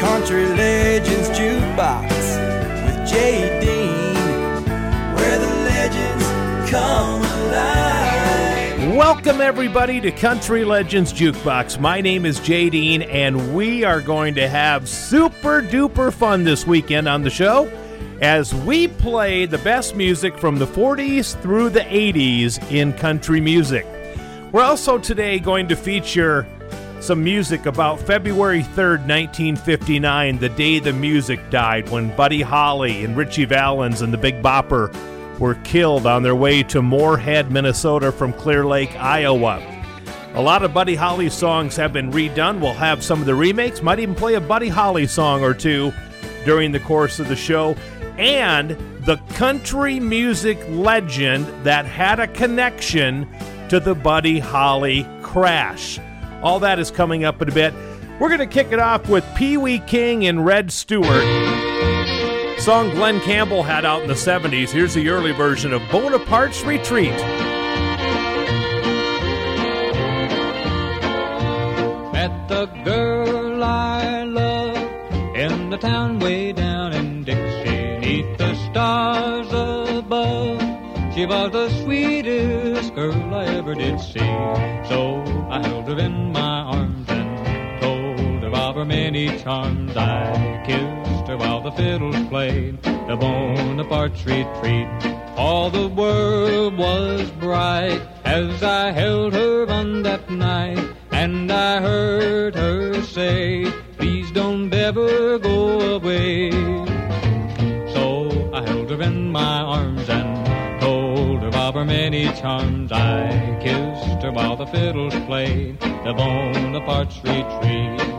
Country Legends Jukebox with Jay Dean, where the legends come alive. Welcome, everybody, to Country Legends Jukebox. My name is Jay Dean, and we are going to have super duper fun this weekend on the show as we play the best music from the 40s through the 80s in country music. We're also today going to feature some music about February 3rd, 1959, the day the music died, when Buddy Holly and Ritchie Valens and the Big Bopper were killed on their way to Moorhead, Minnesota from Clear Lake, Iowa. A lot of Buddy Holly songs have been redone. We'll have some of the remakes, might even play a Buddy Holly song or two during the course of the show. And the country music legend that had a connection to the Buddy Holly crash. All that is coming up in a bit. We're going to kick it off with Pee Wee King and Redd Stewart. Song Glen Campbell had out in the 70s. Here's the early version of Bonaparte's Retreat. Met the girl I love in the town way down She was the sweetest girl I ever did see. So I held her in my arms and told her of her many charms. I kissed her while the fiddles played the Bonaparte's retreat. All the world was bright as I held her on that night. And I heard her say, please don't ever go away. So I held her in my arms many charms. I kissed her while the fiddles played the Bonaparte's retreat.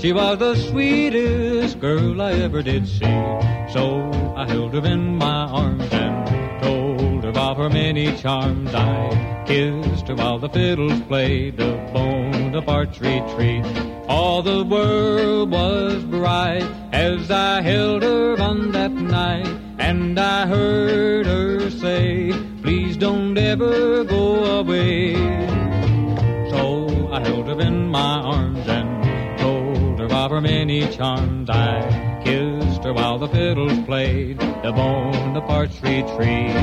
She was the sweetest girl I ever did see. So I held her in my arms and told her of her many charms. I kissed her while the fiddles played the Bonaparte's retreat. All the world was bright as I held her on that night. And I heard her say, please don't ever go away. So I held her in my arms of her many charms. I kissed her while the fiddles played the Bonaparte's retreat.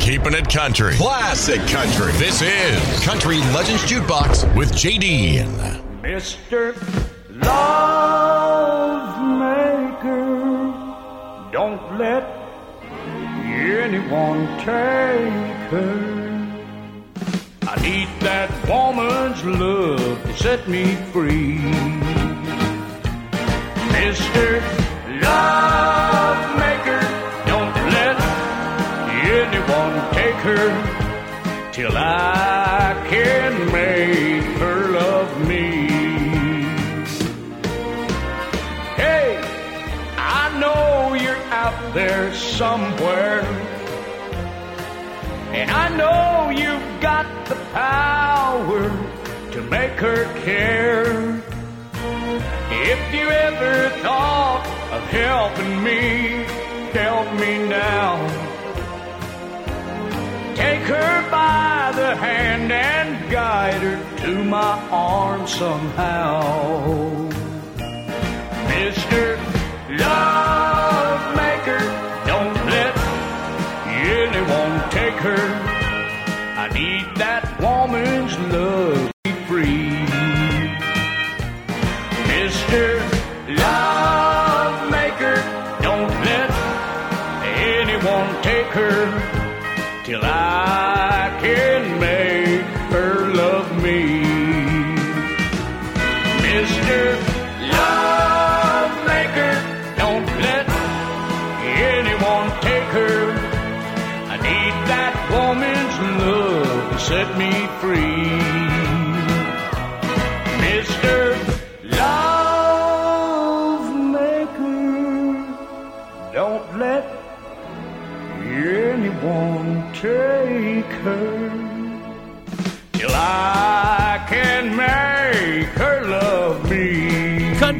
Keeping it country. Classic country. This is Country Legends Jukebox with JD. Mr. anyone take her. I need that woman's love to set me free. Mr. Love Maker, don't let anyone take her till I can make her love me. Hey, I know you're out there somewhere, and I know you've got the power to make her care. If you ever thought of helping me, help me now. Take her by the hand and guide her to my arms somehow. Mr. Love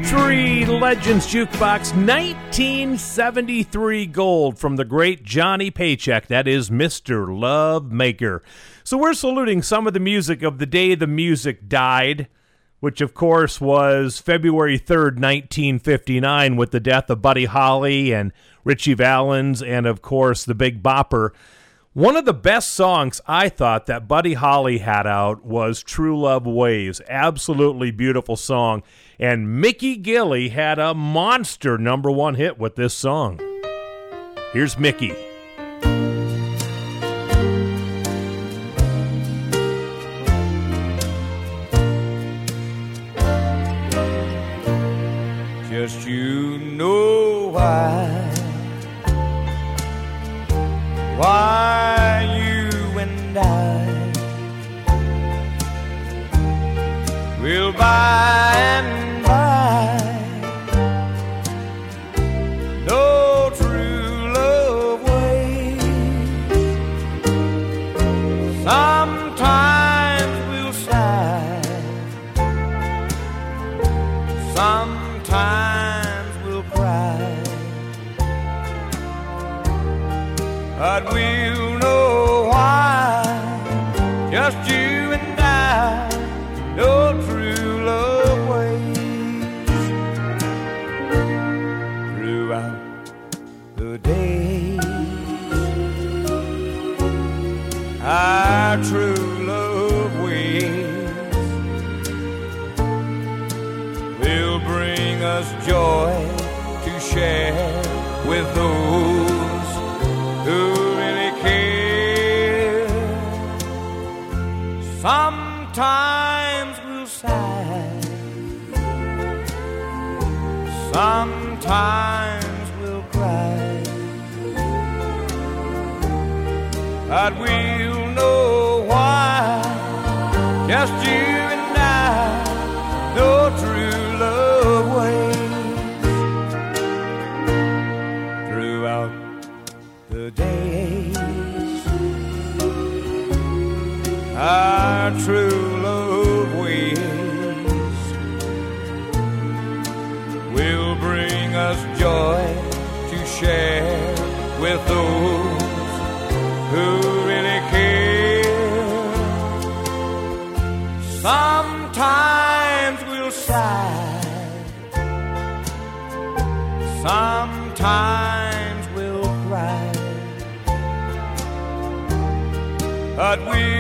Country Legends Jukebox 1973 gold from the great Johnny Paycheck. That is Mr. Love Maker. So we're saluting some of the music of the day the music died, which of course was February 3rd, 1959, with the death of Buddy Holly and Ritchie Valens, and of course the Big Bopper. One of the best songs I thought that Buddy Holly had out was True Love Ways. Absolutely beautiful song. And Mickey Gilley had a monster number one hit with this song. Here's Mickey. Just you know why. Why you and I will by sometimes we'll cry, but we'll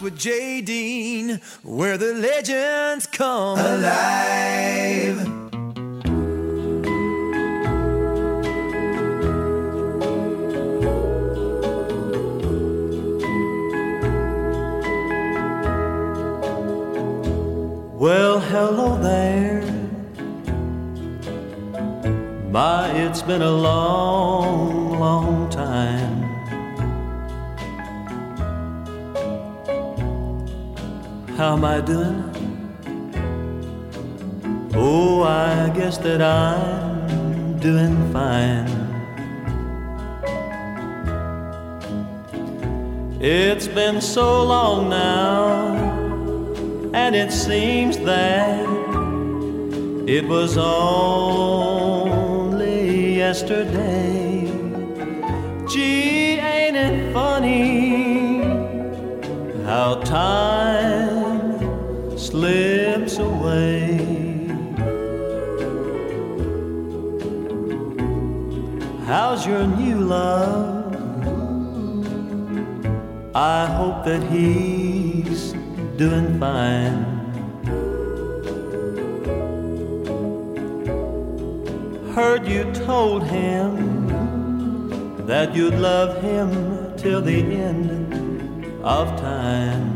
With Jay Dean, where the legends come alive. Well, hello there. My, it's been a long, long time. How am I doing? Oh, I guess that I'm doing fine. It's been so long now, and it seems that it was only yesterday. Gee, ain't it funny how time slips away? How's your new love? I hope that he's doing fine. Heard you told him that you'd love him till the end of time.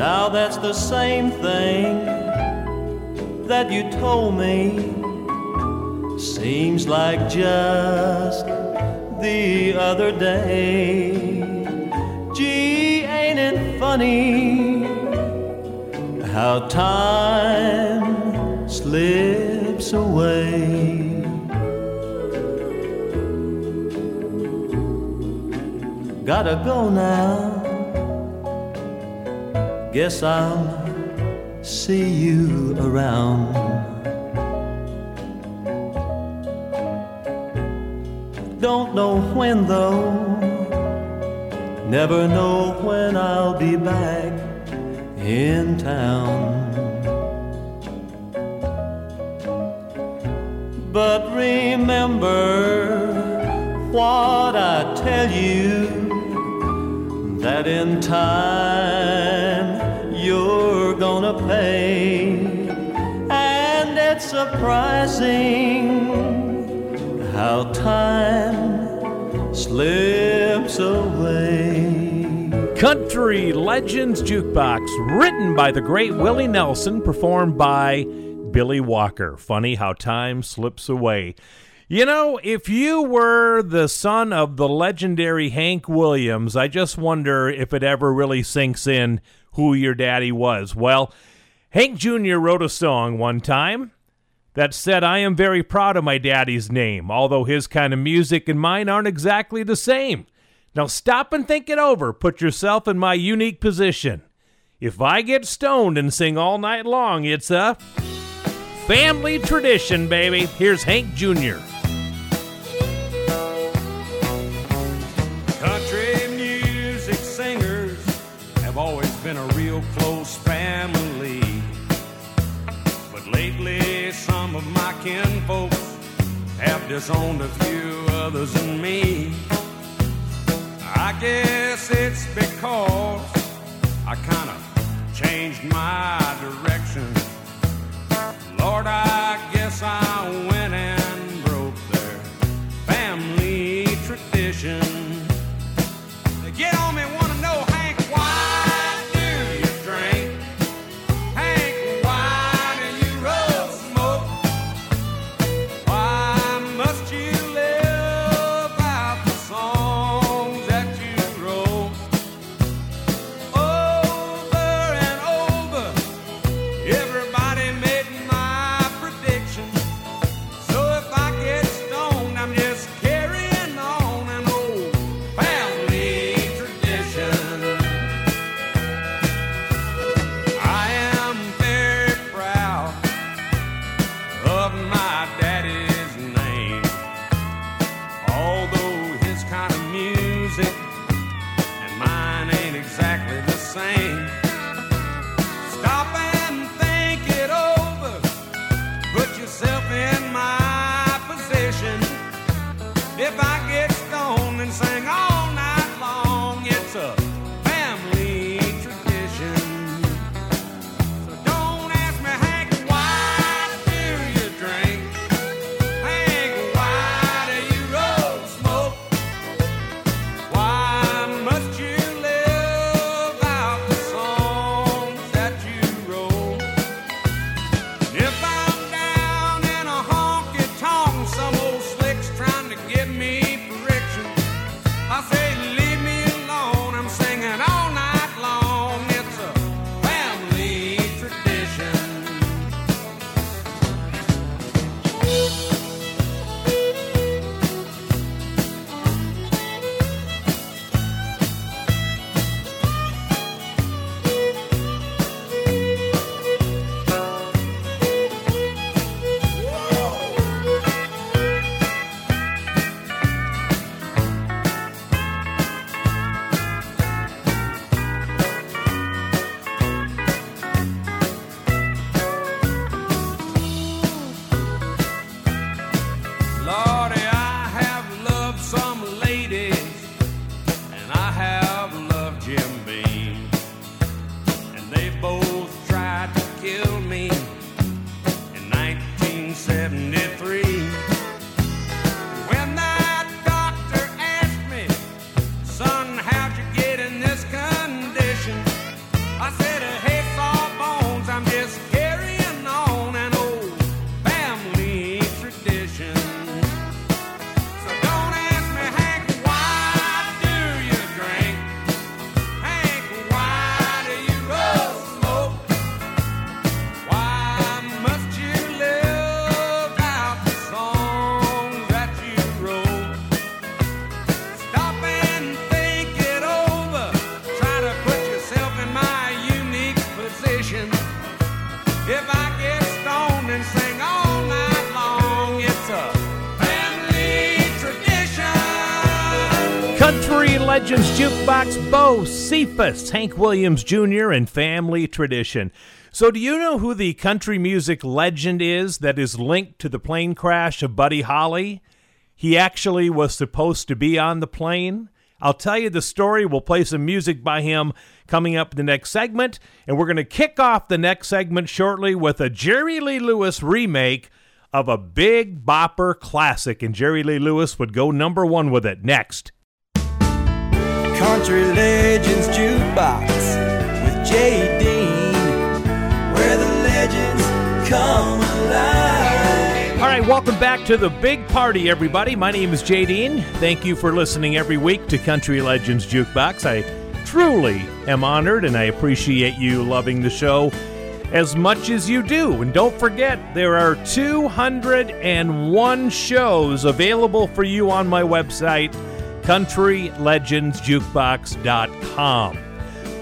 Now that's the same thing that you told me. Seems like just the other day. Gee, ain't it funny how time slips away? Gotta go now. Guess I'll see you around. Don't know when though, never know when I'll be back in town. But remember what I tell you that in time gonna and it's surprising how time slips away. Country Legends Jukebox, written by the great Willie Nelson, performed by Billy Walker. Funny how time slips away. You know, if you were the son of the legendary Hank Williams, I just wonder if it ever really sinks in who your daddy was. Well, Hank Jr. wrote a song one time that said, I am very proud of my daddy's name, although his kind of music and mine aren't exactly the same. Now stop and think it over. Put yourself in my unique position. If I get stoned and sing all night long, it's a family tradition, baby. Here's Hank Jr. my kinfolks have disowned a few others than me. I guess it's because I kind of changed my direction. Lord, I guess I went and Cephas, Hank Williams Jr., and Family Tradition. So, do you know who the country music legend is that is linked to the plane crash of Buddy Holly? He actually was supposed to be on the plane. I'll tell you the story. We'll play some music by him coming up in the next segment. And we're going to kick off the next segment shortly with a Jerry Lee Lewis remake of a big bopper classic. And Jerry Lee Lewis would go number one with it next. Country Legends Jukebox with Jay Dean, where the legends come alive. All right, welcome back to the big party, everybody. My name is Jay Dean. Thank you for listening every week to Country Legends Jukebox. I truly am honored and I appreciate you loving the show as much as you do. And don't forget, there are 201 shows available for you on my website countrylegendsjukebox.com.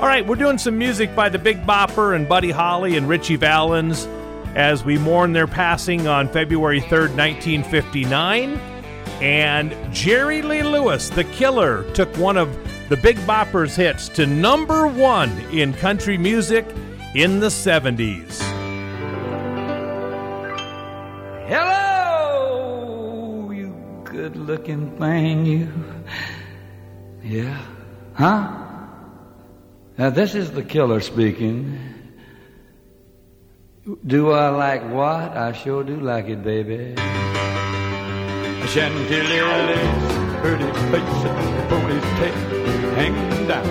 All right, we're doing some music by the Big Bopper and Buddy Holly and Ritchie Valens as we mourn their passing on February 3rd, 1959. And Jerry Lee Lewis, the killer, took one of the Big Bopper's hits to number one in country music in the 70s. Hello, you good looking thing, you. Yeah? Huh? Now, this is the killer speaking. Do I like what? I sure do like it, baby. Chantilly's pretty face, and a ponytail hanging down,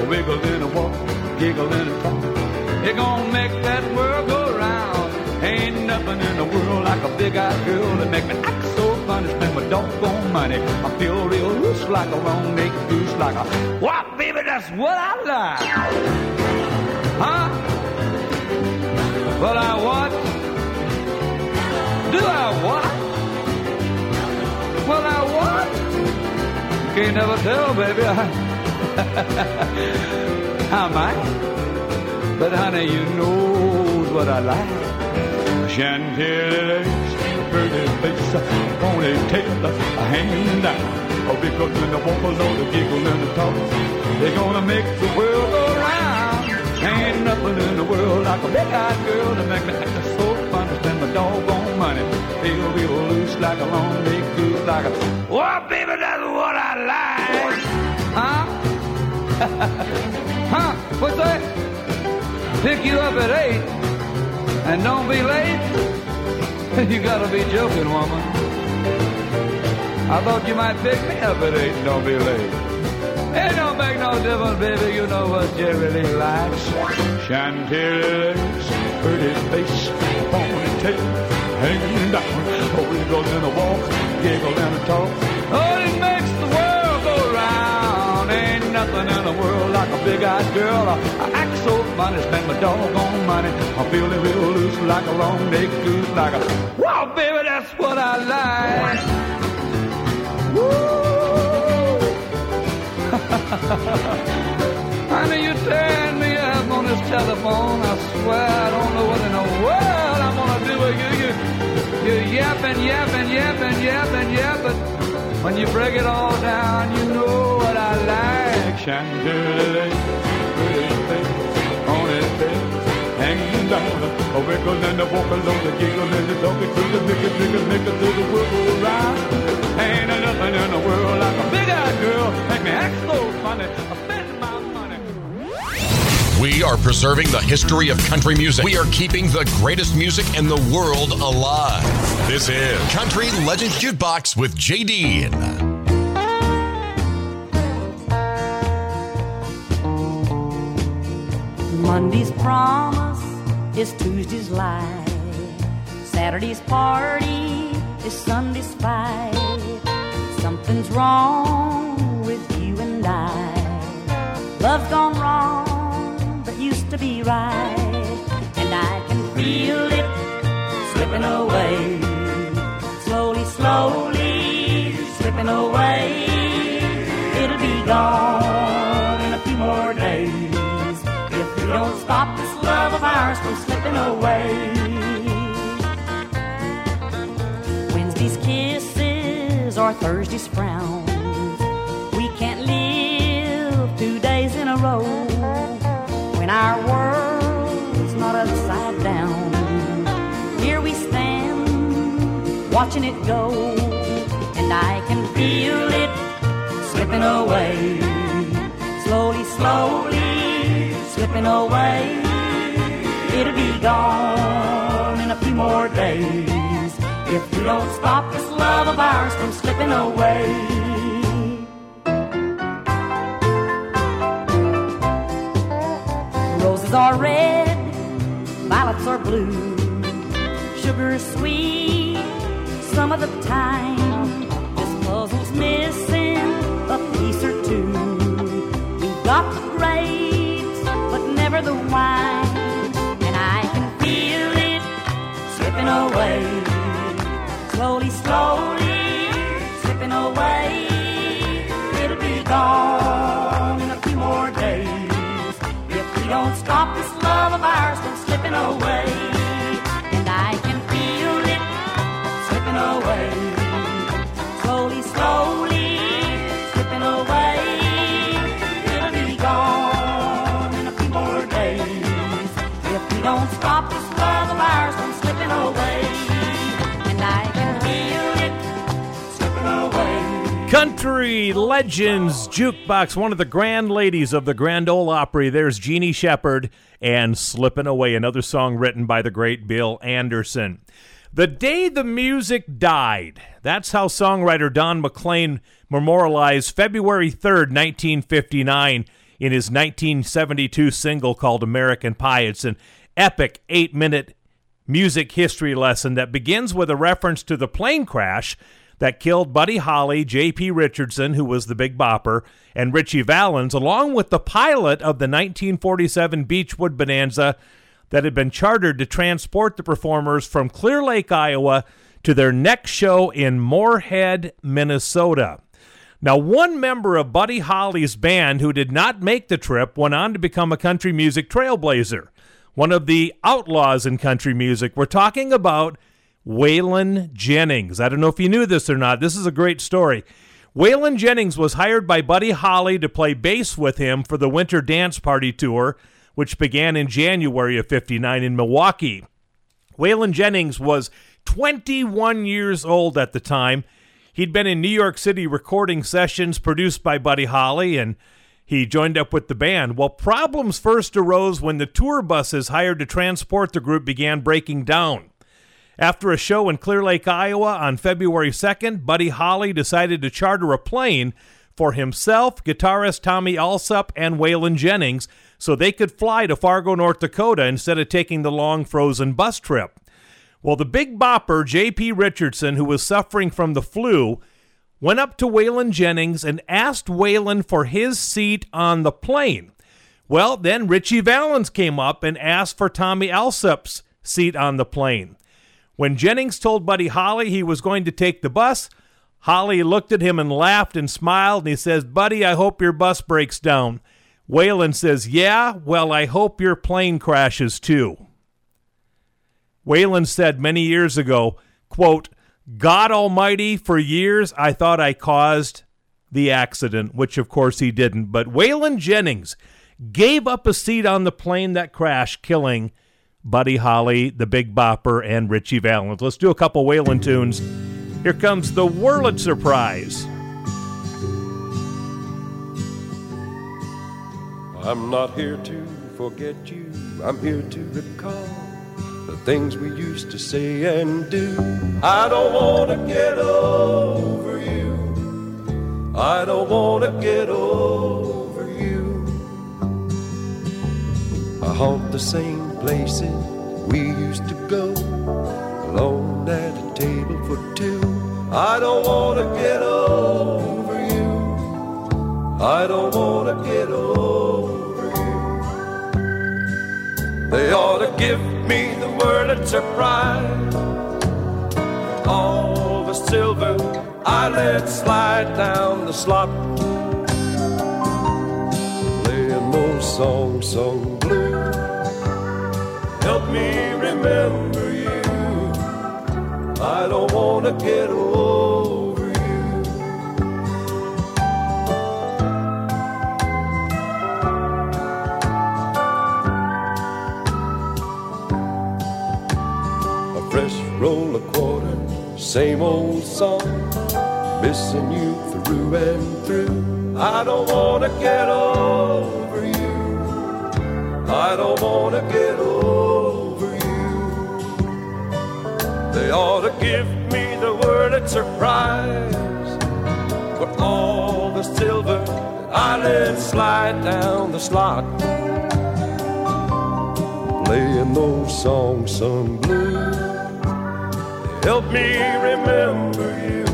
a wiggle in a walk, giggle in a talk. You're gonna make that world go round. Ain't nothing in the world like a big-eyed girl that make me act so funny, spend my doggone money. I feel real loose like a long-necked goose, like a wow, baby, that's what I like. Huh? Well, I what? Do I what? Well, I what? Can't never tell, baby. I might. But honey, you knows what I like. Chantilly's, pretty face, ponytail, hanging down. Because when the walkers on the giggle and the talk, they're gonna make the world go round. Ain't nothing in the world like a big-eyed girl to make me act so fun to spend my doggone money. Feel real loose like a long big goose, like a, oh, baby, that's what I like. Huh? huh? What's that? Pick you up at eight and don't be late. You gotta be joking, woman. I thought you might pick me up at eight don't be late. It don't make no difference, baby. You know what Jerry Lee likes. Chantilly's pretty face, ponytail hanging down. Oh, he goes in a walk, giggle and a talk. Oh, it makes the world go round. Ain't nothing in the world like a big-eyed girl. I act so funny, spend my doggone money. I'm feeling real loose like a long-necked goose, like a wow, baby, that's what I like. Woo! Honey, you tearing me up on this telephone. I swear I don't know what in the world I'm gonna do with you. You, you yapping, yapping, yapping, yapping, yapping. When you break it all down, you know what I like. Chandelier, A wiggle and a walk along, the giggle and the talking to the make it, make it, make it, do the. Ain't nothing in the world like a big-eyed girl. Make me act so funny. I spend my money. We are preserving the history of country music. We are keeping the greatest music in the world alive. This is Country Legends Jukebox with Jay Dean. Monday's promise is Tuesday's lie. Saturday's party is Sunday's fight. Something's wrong with you and I. Love's gone wrong, but used to be right. And I can feel it slipping away. Slowly, slowly slipping away. It'll be gone in a few more days don't stop this love of ours from slipping away. Wednesday's kisses or Thursday's frown. We can't live two days in a row when our world's not upside down. Here we stand, watching it go, and I can feel it slipping away. Slowly, slowly slipping away. It'll be gone in a few more days if we don't stop this love of ours from slipping away. Roses are red, violets are blue, sugar is sweet some of the time. This puzzle's missing a piece or two. We've got away, slowly, slowly slipping away. It'll be gone in a few more days if we don't stop this love of ours from slipping away. Country Legends Jukebox, one of the grand ladies of the Grand Ole Opry. There's Jeannie Shepard and Slippin' Away, another song written by the great Bill Anderson. The day the music died. That's how songwriter Don McLean memorialized February 3rd, 1959, in his 1972 single called American Pie. It's an epic eight minute music history lesson that begins with a reference to the plane crash that killed Buddy Holly, J.P. Richardson, who was the Big Bopper, and Ritchie Valens, along with the pilot of the 1947 Beechcraft Bonanza that had been chartered to transport the performers from Clear Lake, Iowa, to their next show in Moorhead, Minnesota. Now, one member of Buddy Holly's band who did not make the trip went on to become a country music trailblazer, one of the outlaws in country music. We're talking about Waylon Jennings. I don't know if you knew this or not. This is a great story. Waylon Jennings was hired by Buddy Holly to play bass with him for the Winter Dance Party Tour, which began in January of 59 in Milwaukee. Waylon Jennings was 21 years old at the time. He'd been in New York City recording sessions produced by Buddy Holly, and he joined up with the band. Well, problems first arose when the tour buses hired to transport the group began breaking down. After a show in Clear Lake, Iowa on February 2nd, Buddy Holly decided to charter a plane for himself, guitarist Tommy Allsup, and Waylon Jennings so they could fly to Fargo, North Dakota instead of taking the long frozen bus trip. Well, the big bopper, J.P. Richardson, who was suffering from the flu, went up to Waylon Jennings and asked Waylon for his seat on the plane. Well, then Ritchie Valens came up and asked for Tommy Allsup's seat on the plane. When Jennings told Buddy Holly he was going to take the bus, Holly looked at him and laughed and smiled, and he says, Buddy, I hope your bus breaks down. Waylon says, Yeah, well, I hope your plane crashes too. Waylon said many years ago, quote, God Almighty, for years I thought I caused the accident, which of course he didn't. But Waylon Jennings gave up a seat on the plane that crashed, killing Buddy Holly, the Big Bopper, and Ritchie Valens. Let's do a couple Waylon tunes. Here comes the Wurlitzer Prize. I'm not here to forget you, I'm here to recall the things we used to say and do. I don't want to get over you, I don't want to get over you. I haunt the same places used to go, alone at a table for two. I don't want to get over you, I don't want to get over you. They ought to give me the Wurlitzer Prize. All the silver I let slide down the slot. Playing those songs sung blue. Help me remember you. I don't want to get over you. A fresh roll of quarters same old song, missing you through and through. I don't wanna get over you. I don't wanna get over They ought to give me the Wurlitzer Prize for all the silver that I let slide down the slot. Playing those songs some blues. Help me remember you.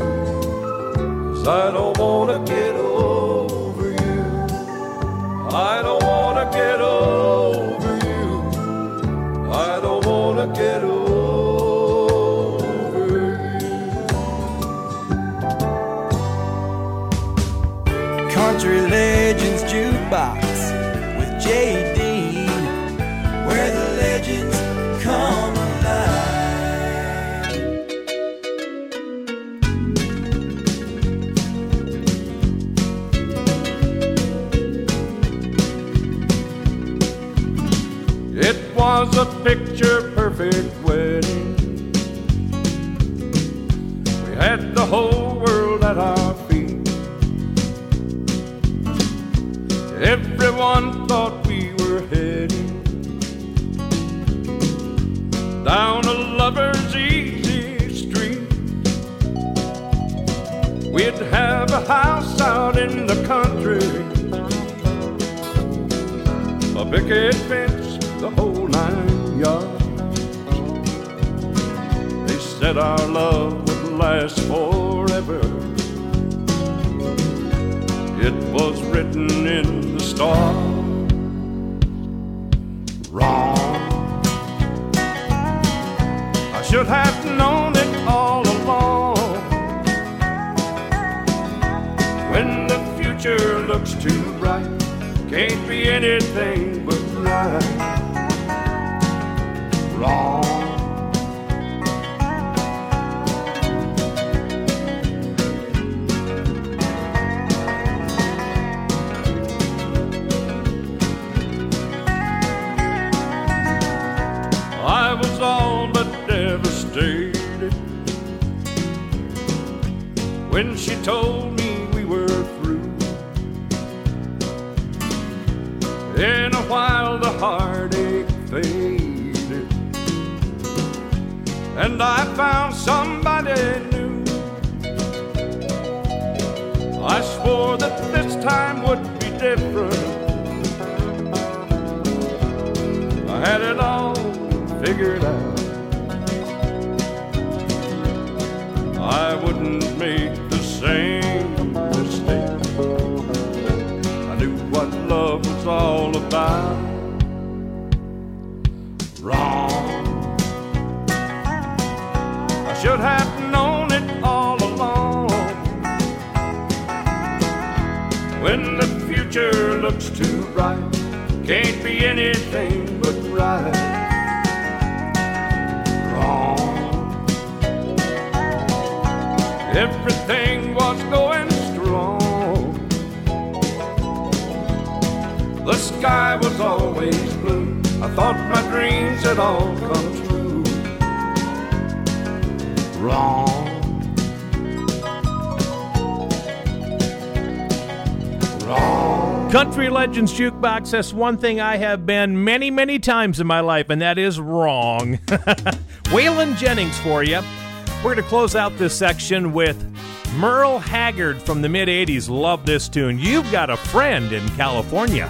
Cause I don't wanna get over you. I don't wanna get over you. I don't wanna get over Country Legends Jukebox with JD, where the legends come alive. It was a picture perfect house out in the country a picket fence, the whole nine yards. They said our love would last forever. It was written in the stars. Wrong. I should have known looks too bright can't be anything but right. Wrong. I was all but devastated when she told me In a while, the heartache faded, and I found somebody new. I swore that this time would be different. I had it all figured out. I wouldn't make the same mistake. I knew what love was all about. Wrong. I should have known it all along. When the future looks too bright, can't be anything but right. Wrong. Everything sky was always blue. I thought my dreams had all come true. Wrong. Wrong. Country Legends Jukebox, that's one thing I have been many, many times in my life, and that is wrong. Waylon Jennings for you. We're going to close out this section with Merle Haggard from the mid 80s. Love this tune. You've got a friend in California.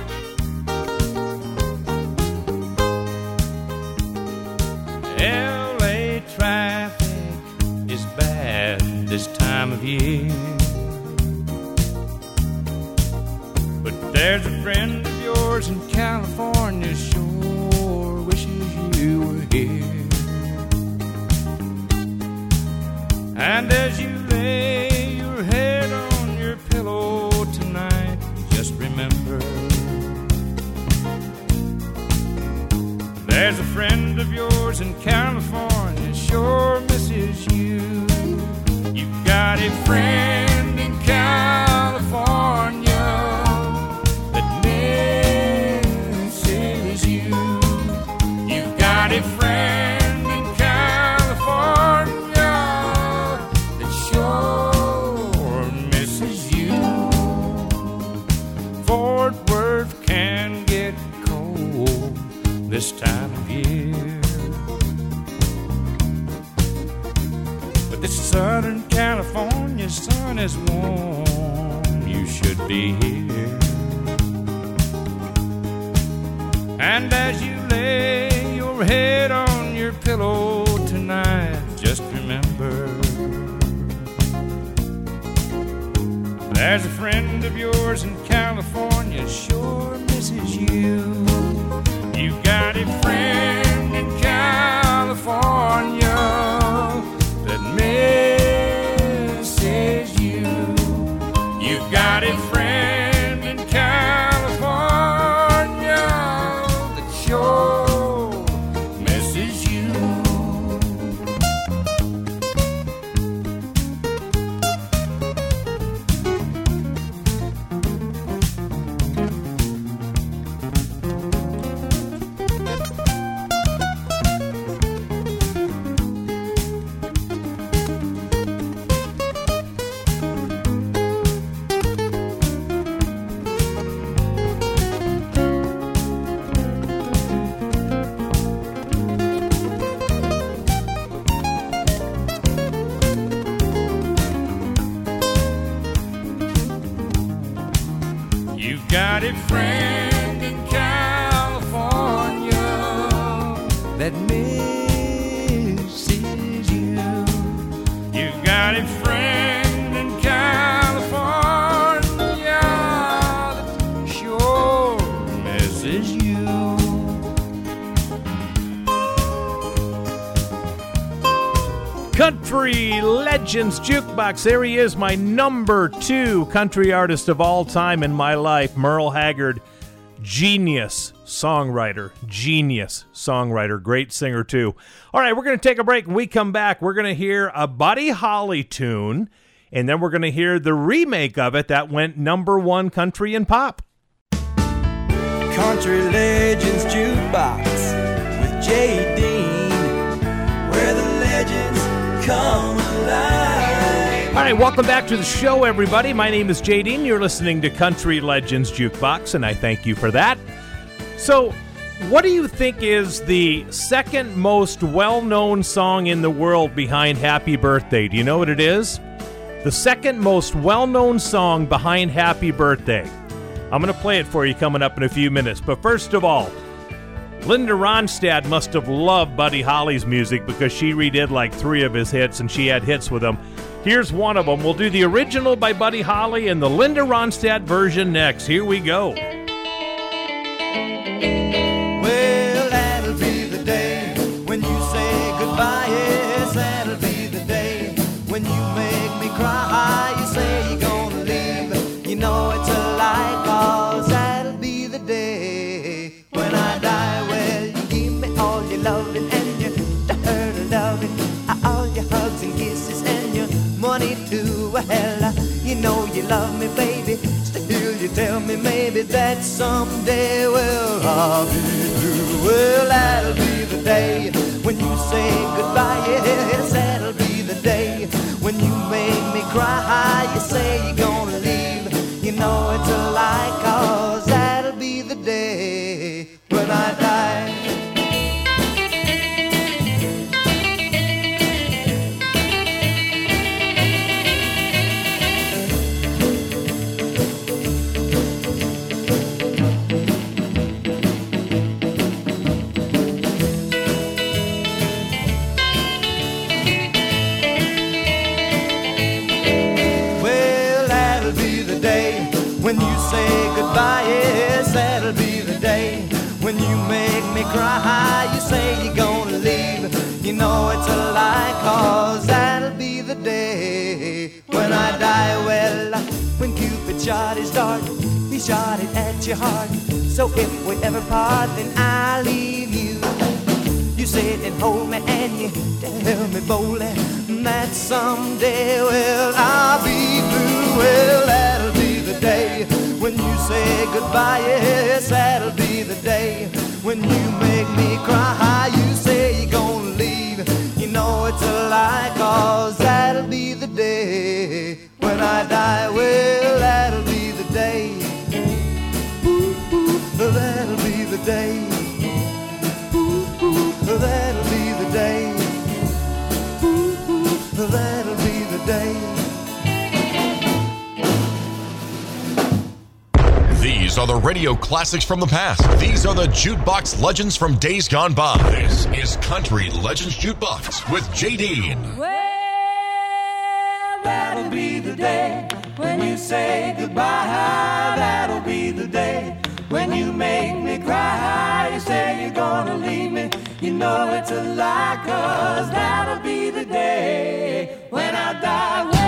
Time friend in California that misses you. You've got a friend in California that sure misses you. Fort Worth can get cold this time of year. This Southern California sun is warm, you should be here. And as you lay your head on your pillow tonight, just remember there's a friend of yours in California sure misses you. You got a friend in California got it, friend Legends Jukebox. There he is, my number two country artist of all time in my life, Merle Haggard. Genius songwriter, genius songwriter, great singer too. All right, we're going to take a break. When we come back, we're going to hear a Buddy Holly tune, and then we're going to hear the remake of it that went number one country and pop. Country Legends Jukebox with Dean, where the legends come alive. All right, welcome back to the show, everybody. My name is Dean. You're listening to Country Legends Jukebox, and I thank you for that. So, what do you think is the second most well known song in the world behind Happy Birthday? Do you know what it is? The second most well known song behind Happy Birthday. I'm going to play it for you coming up in a few minutes. But first of all, Linda Ronstadt must have loved Buddy Holly's music because she redid like three of his hits and she had hits with him. Here's one of them. We'll do the original by Buddy Holly and the Linda Ronstadt version next. Here we go. Love me, baby. Still, you tell me maybe that someday, well, I'll be through. Well, that'll be the day when you say goodbye. Yes, that'll be the day when you make me cry. You say you're gonna leave. You know it's a lie, cry. You say you're gonna leave. You know it's a lie, cause that'll be the day when I die. Well, uh, when Cupid shot his dart, he shot it at your heart. So if we ever part, then I'll leave you. You sit and hold me and you tell me boldly that someday, well, I'll be through. Well, that'll be the day when you say goodbye. Yes, that'll be the day when you make me cry. You say you're gonna leave. You know it's a lie, cause that'll be the day when I die. Well, that'll be the day. Ooh, that'll be the day. These are the radio classics from the past. These are the jukebox legends from days gone by. This is Country Legends Jukebox with JD. Well, that'll be the day when you say goodbye. That'll be the day when you make me cry. You say you're gonna leave me. You know it's a lie, cause that'll be the day when I die.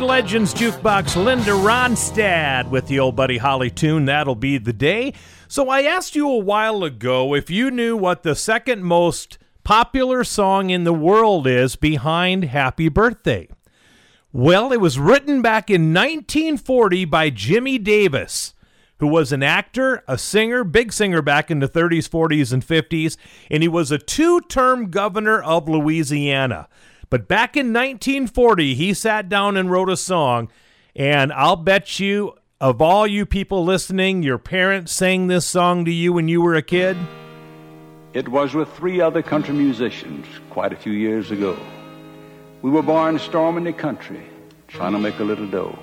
Legends Jukebox, Linda Ronstadt with the old Buddy Holly tune, That'll Be the Day. So I asked you a while ago if you knew what the second most popular song in the world is behind Happy Birthday. Well, it was written back in 1940 by Jimmy Davis, who was an actor, a singer, big singer back in the 30s, 40s, and 50s, and he was a two term governor of Louisiana. But back in 1940, he sat down and wrote a song, and I'll bet you, of all you people listening, your parents sang this song to you when you were a kid. It was with three other country musicians quite a few years ago. We were born storming the country, trying to make a little dough.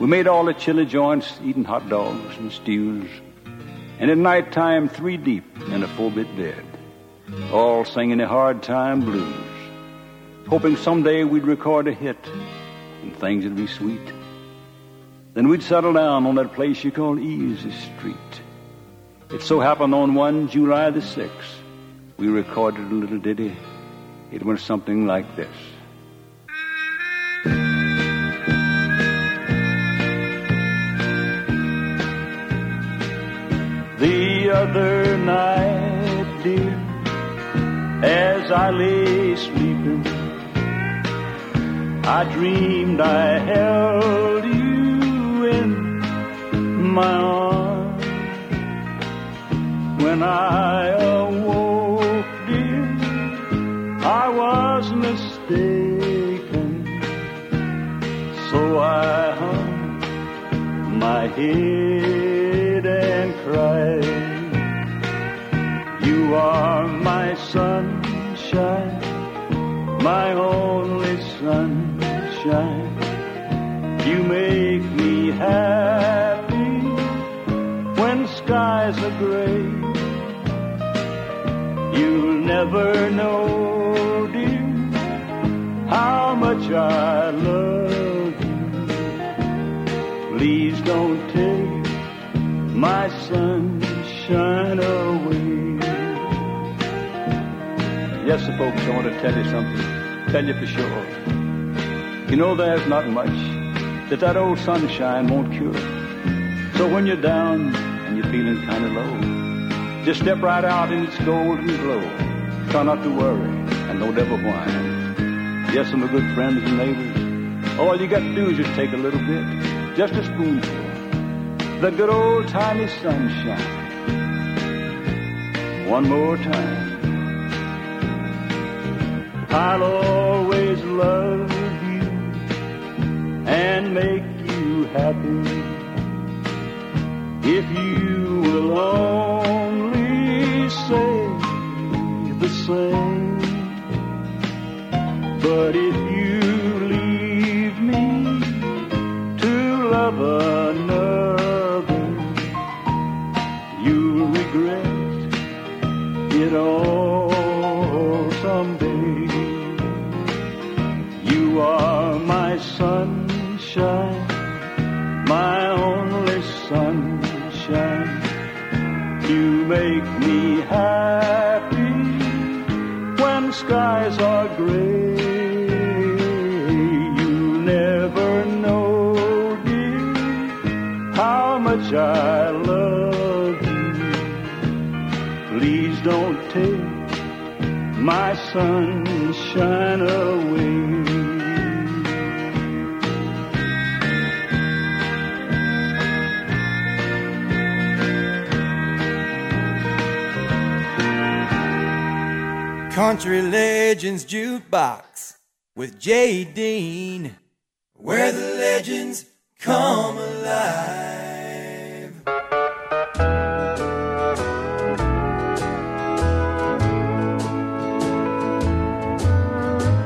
We made all the chili joints, eating hot dogs and stews, and at night time, three deep in a four bit bed, all singing the hard time blues, hoping someday we'd record a hit and things would be sweet. Then we'd settle down on that place you call Easy Street. It so happened on one July the 6th, we recorded a little ditty. It went something like this. The other night, dear, as I lay sleeping, I dreamed I held you in my arms. When I awoke, dear, I was mistaken. So I hung my head and cried. You are my sunshine, my only sunshine. You make me happy when skies are gray. You'll never know, dear, how much I love you. Please don't take my sunshine away. Yes, folks, I want to tell you something. Tell you for sure. You know there's not much that that old sunshine won't cure. So when you're down and you're feeling kind of low, just step right out in its golden glow. Try not to worry and don't ever whine. Yes, and my good friends and neighbors, all you got to do is just take a little bit, just a spoonful, the good old timey sunshine. One more time. I'll always love and make you happy if you will only say the same. But if you leave me to love skies are gray. You never know, dear, how much I love you. Please don't take my sunshine away. Country Legends Jukebox with Jay Dean, where the legends come alive.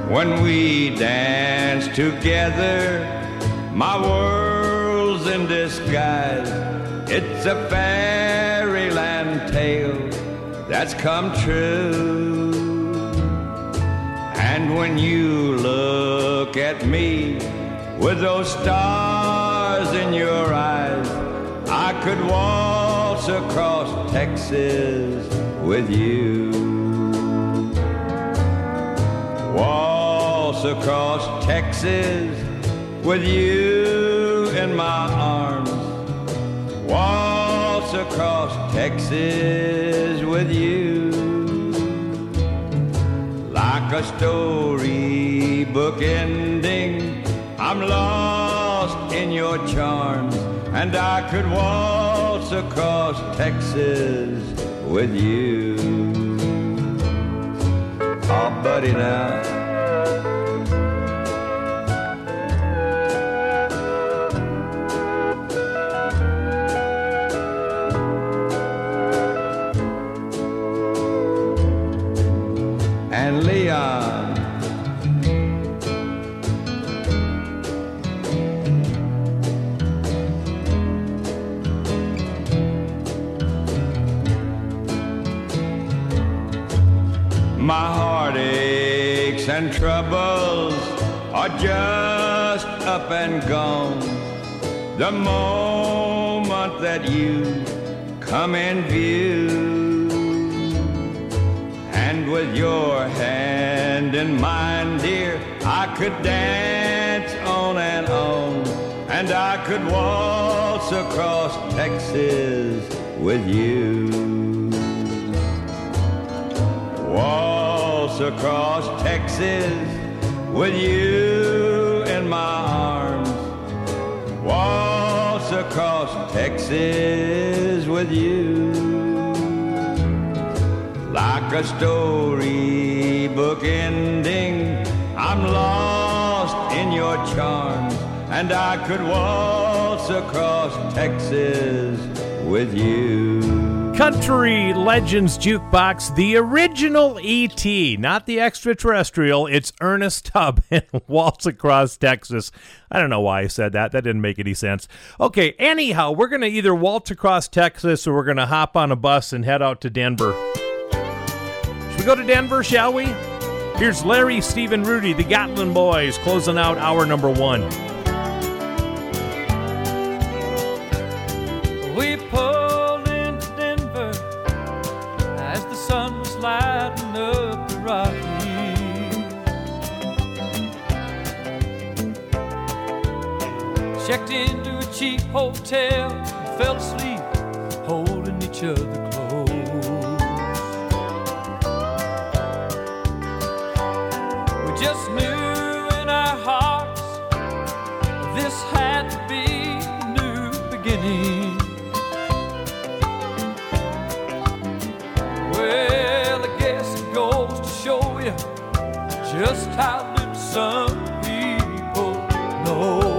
When we dance together, my world's in disguise. It's a fairyland tale that's come true. And when you look at me with those stars in your eyes, I could waltz across Texas with you. Waltz across Texas with you in my arms. Waltz across Texas with you. Like a storybook ending, I'm lost in your charms. And I could waltz across Texas with you. Oh, buddy, now. And troubles are just up and gone. The moment that you come in view, and with your hand in mine, dear, I could dance on and on, and I could waltz across Texas with you. Across Texas with you in my arms. Waltz across Texas with you. Like a storybook ending, I'm lost in your charms. And I could waltz across Texas with you. Country Legends Jukebox, the original ET, not the extraterrestrial. It's Ernest Tubb in Waltz Across Texas. I don't know why I said that. That didn't make any sense. Okay, anyhow, we're going to either waltz across Texas or we're going to hop on a bus and head out to Denver. Should we go to Denver, shall we? Here's Larry, Stephen, Rudy, the Gatlin Boys, closing out hour number one. We pulled checked into a cheap hotel and fell asleep holding each other close. We just knew in our hearts this had to be a new beginning. Well, I guess it goes to show you just how little some people know.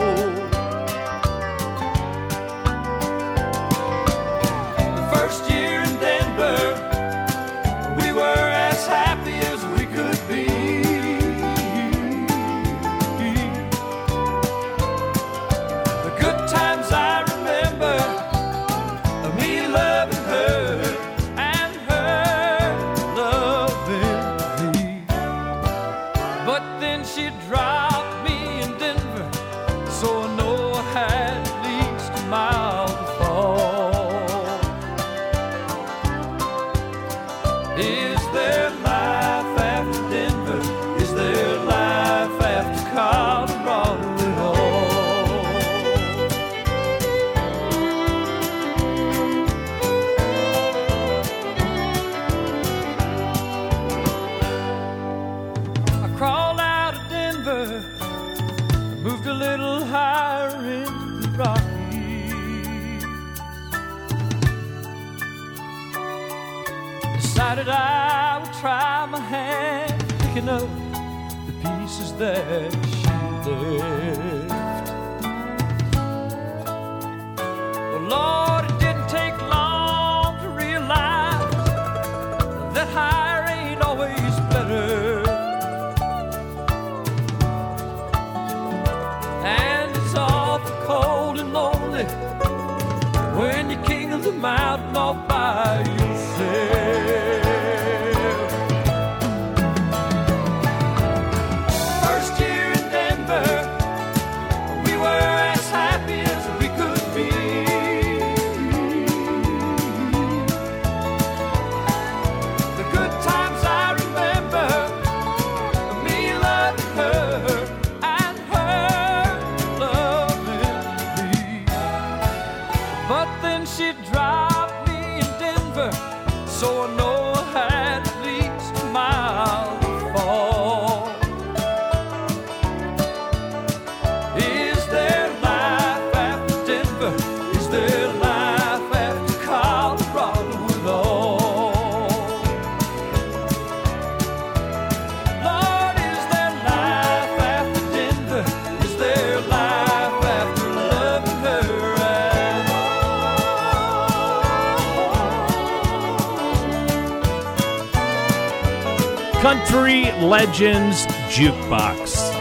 Legends Jukebox.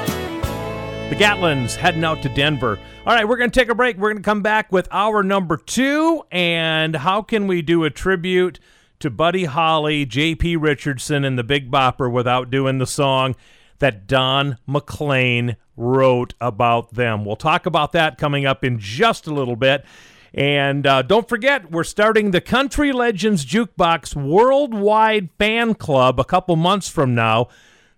The Gatlins heading out to Denver. All right, we're going to take a break. We're going to come back with our number two. And how can we do a tribute to Buddy Holly, J.P. Richardson, and the Big Bopper without doing the song that Don McLean wrote about them? We'll talk about that coming up in just a little bit. And uh, don't forget, we're starting the Country Legends Jukebox Worldwide Fan Club a couple months from now.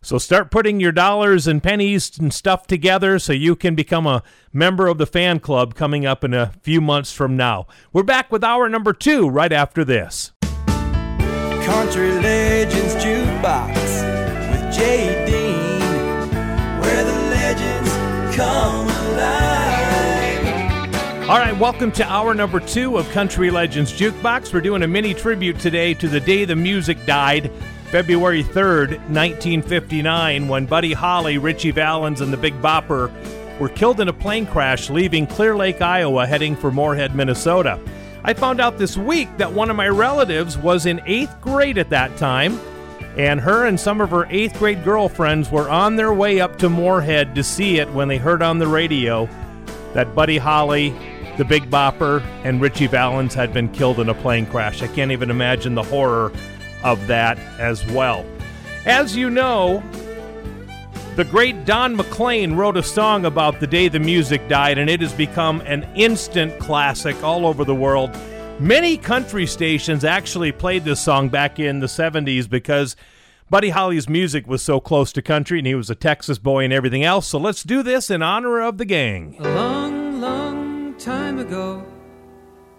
So start putting your dollars and pennies and stuff together so you can become a member of the fan club coming up in a few months from now. We're back with hour number two right after this. Country Legends Jukebox with Jay Dean, where the legends come alive. All right, welcome to hour number two of Country Legends Jukebox. We're doing a mini tribute today to the day the music died, February 3rd, 1959, when Buddy Holly, Ritchie Valens, and the Big Bopper were killed in a plane crash leaving Clear Lake, Iowa, heading for Moorhead, Minnesota. I found out this week that one of my relatives was in eighth grade at that time, and her and some of her eighth grade girlfriends were on their way up to Moorhead to see it when they heard on the radio that Buddy Holly, the Big Bopper, and Ritchie Valens had been killed in a plane crash. I can't even imagine the horror of that as well. As you know, the great Don McLean wrote a song about the day the music died, and it has become an instant classic all over the world. Many country stations actually played this song back in the 70s because Buddy Holly's music was so close to country and he was a Texas boy and everything else. So let's do this in honor of the gang. A long, long time ago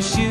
wish you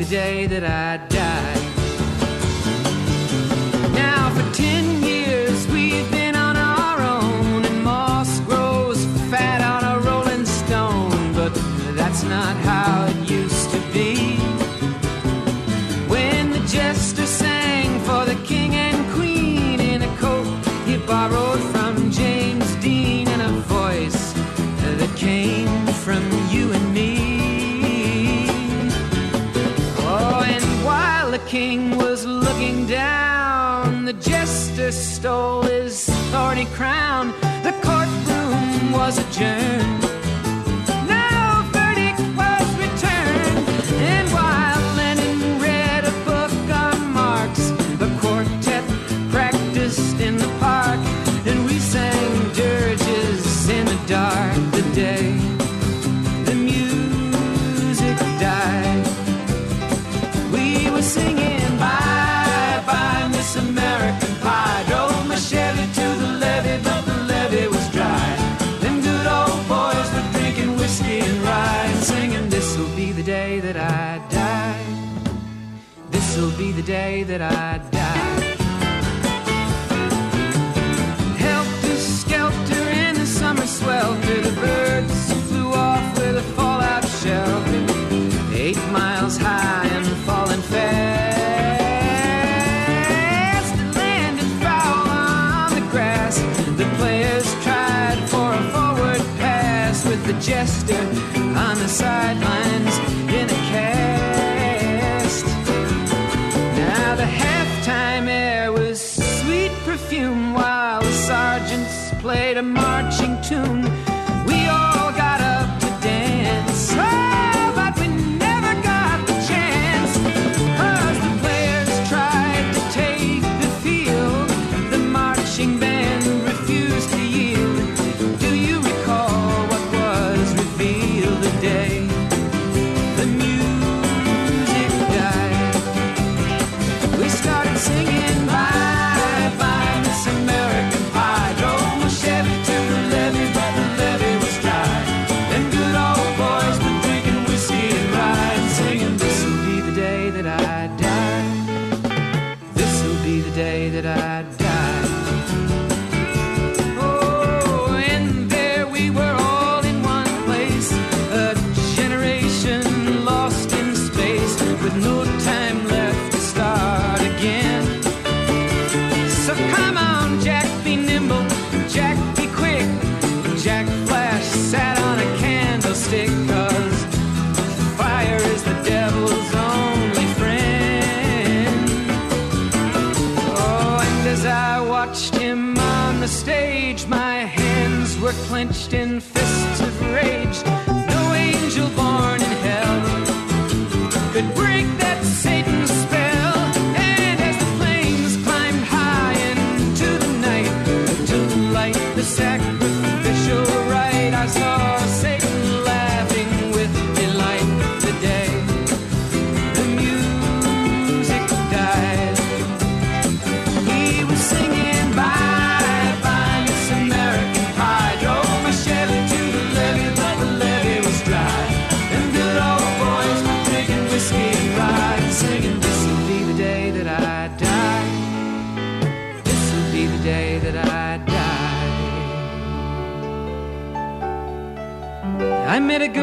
the day that I crown. jester on the sideline. be the day that I die. Were clenched in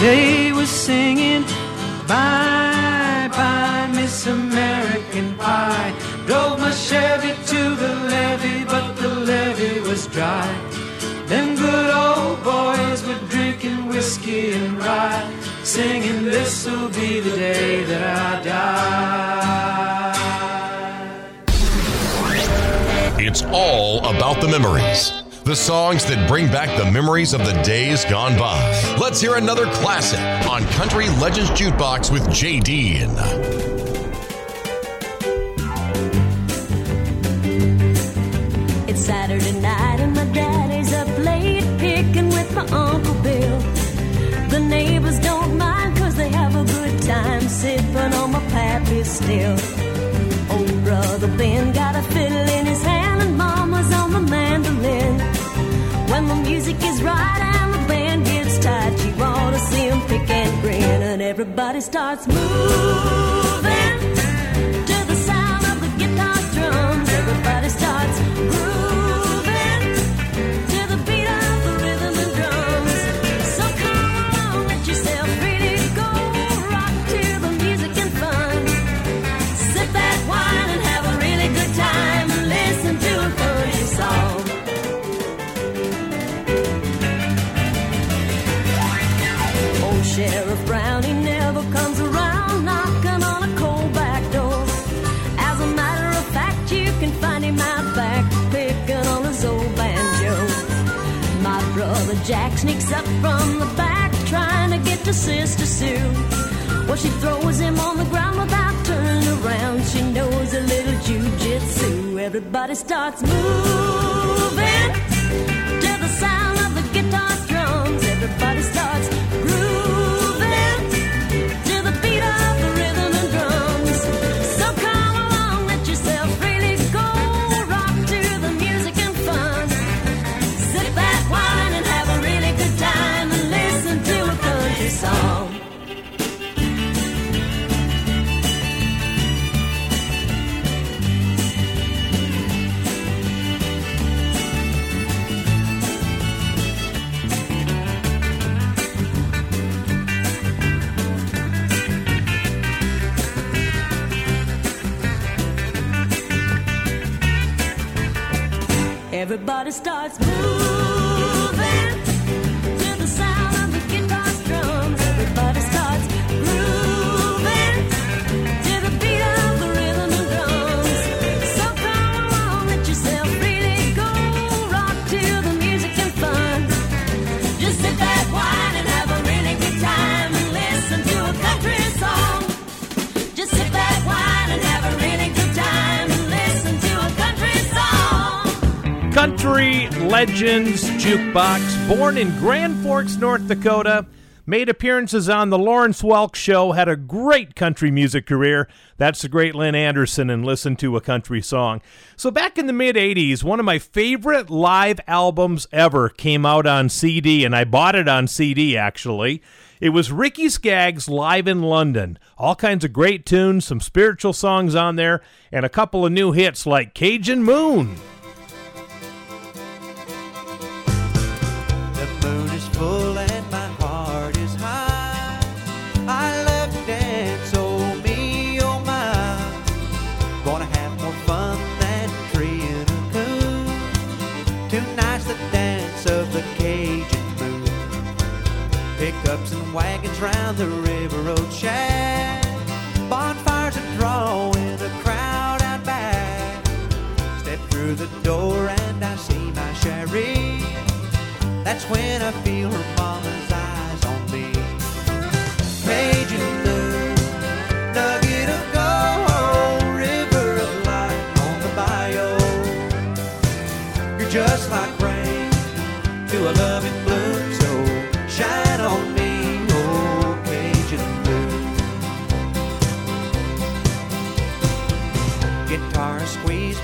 They were singing, Bye, bye, Miss American Pie. Drove my Chevy to the levee, but the levee was dry. Them good old boys were drinking whiskey and rye, singing, This'll be the day that I die. It's all about the memories. The songs that bring back the memories of the days gone by. Let's hear another classic on Country Legends Jukebox with Jay Dean. It's Saturday night and my daddy's up late picking with my Uncle Bill. The neighbors don't mind cause they have a good time sipping on my pappy still. Old brother Ben got a fiddle music is right and the band gets tight, you wanna see 'em pick and grin and everybody starts moving Sister Sue. Well, she throws him on the ground without turning around. She knows a little jujitsu. Everybody starts moving Everybody starts moving Country Legends Jukebox, born in Grand Forks, North Dakota, made appearances on the Lawrence Welk Show, had a great country music career. That's the great Lynn Anderson, and listen to a country song. So back in the mid 80s, one of my favorite live albums ever came out on CD, and I bought it on CD actually. It was Ricky Skaggs live in London. All kinds of great tunes, some spiritual songs on there, and a couple of new hits like Cajun Moon. Round the river road shack. Bonfires are drawing a crowd out back. Step through the door and I see my Sherry. That's when I feel her mama's eyes on me. Cajun moon, nugget of gold, river of light on the bayou. You're just like rain to a loving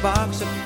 box, a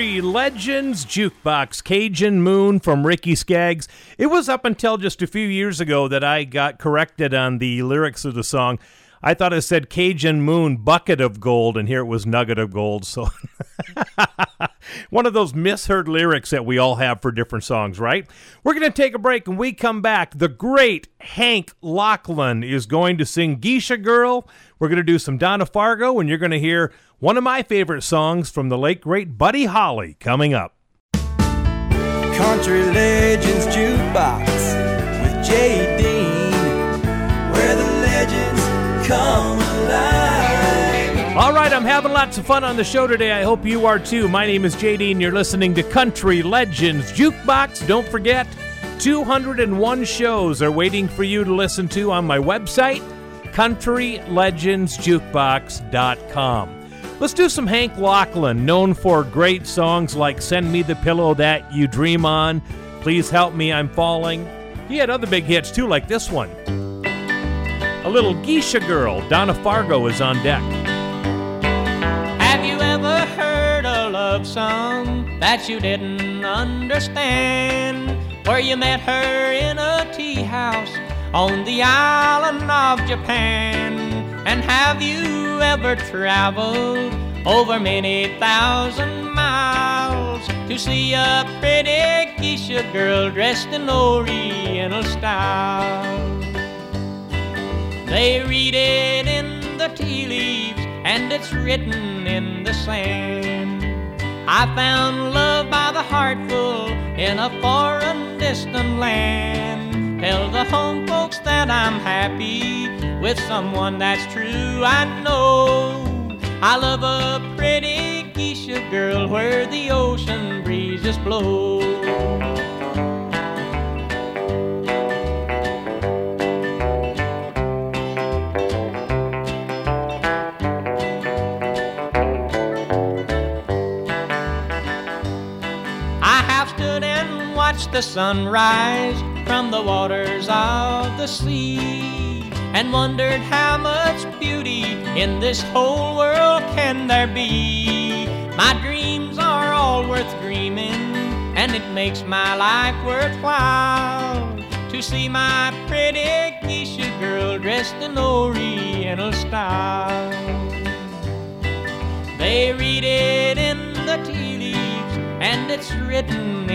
Country Legends Jukebox Cajun Moon from Ricky Skaggs. It was up until just a few years ago that I got corrected on the lyrics of the song. I thought it said Cajun Moon bucket of gold, and here it was nugget of gold. So, one of those misheard lyrics that we all have for different songs, right? We're going to take a break, and we come back. The great Hank Locklin is going to sing Geisha Girl. We're going to do some Donna Fargo, and you're going to hear one of my favorite songs from the late great Buddy Holly coming up. Country Legends Jukebox with Jay All right, I'm having lots of fun on the show today. I hope you are too. My name is JD, and you're listening to Country Legends Jukebox. Don't forget, 201 shows are waiting for you to listen to on my website, countrylegendsjukebox.com. Let's do some Hank Locklin, known for great songs like Send Me the Pillow That You Dream On, Please Help Me, I'm Falling. He had other big hits too, like this one. A little Geisha Girl, Donna Fargo is on deck. Have you ever heard a love song that you didn't understand? Where you met her in a tea house on the island of Japan? And have you ever traveled over many thousand miles to see a pretty geisha girl dressed in Oriental style? They read it in the tea leaves and it's written in the sand. I found love by the heartful in a foreign distant land. Tell the home folks that I'm happy with someone that's true. I know I love a pretty geisha girl where the ocean breezes blow. The sunrise from the waters of the sea and wondered how much beauty in this whole world can there be. My dreams are all worth dreaming, and it makes my life worthwhile to see my pretty geisha girl dressed in Oriental style. They read it in the tea leaves, and it's written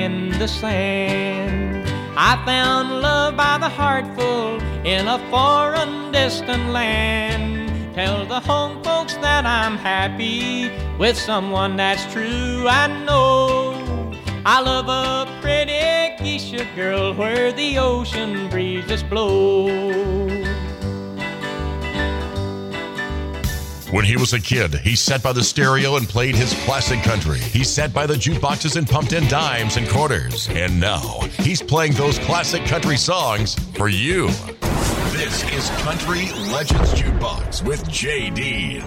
in the sand. I found love by the heartful in a foreign distant land. Tell the home folks that I'm happy with someone that's true. I know I love a pretty geisha girl where the ocean breezes blow. When he was a kid, he sat by the stereo and played his classic country. He sat by the jukeboxes and pumped in dimes and quarters. And now he's playing those classic country songs for you. This is Country Legends Jukebox with Dean.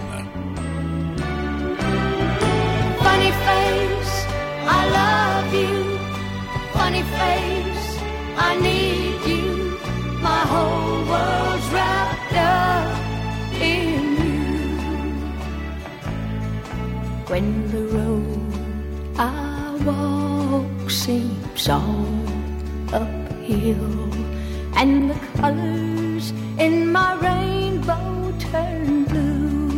Funny face, I love you. Funny face, I need you. My whole world's wrapped up in When the road I walk seems all uphill, and the colors in my rainbow turn blue.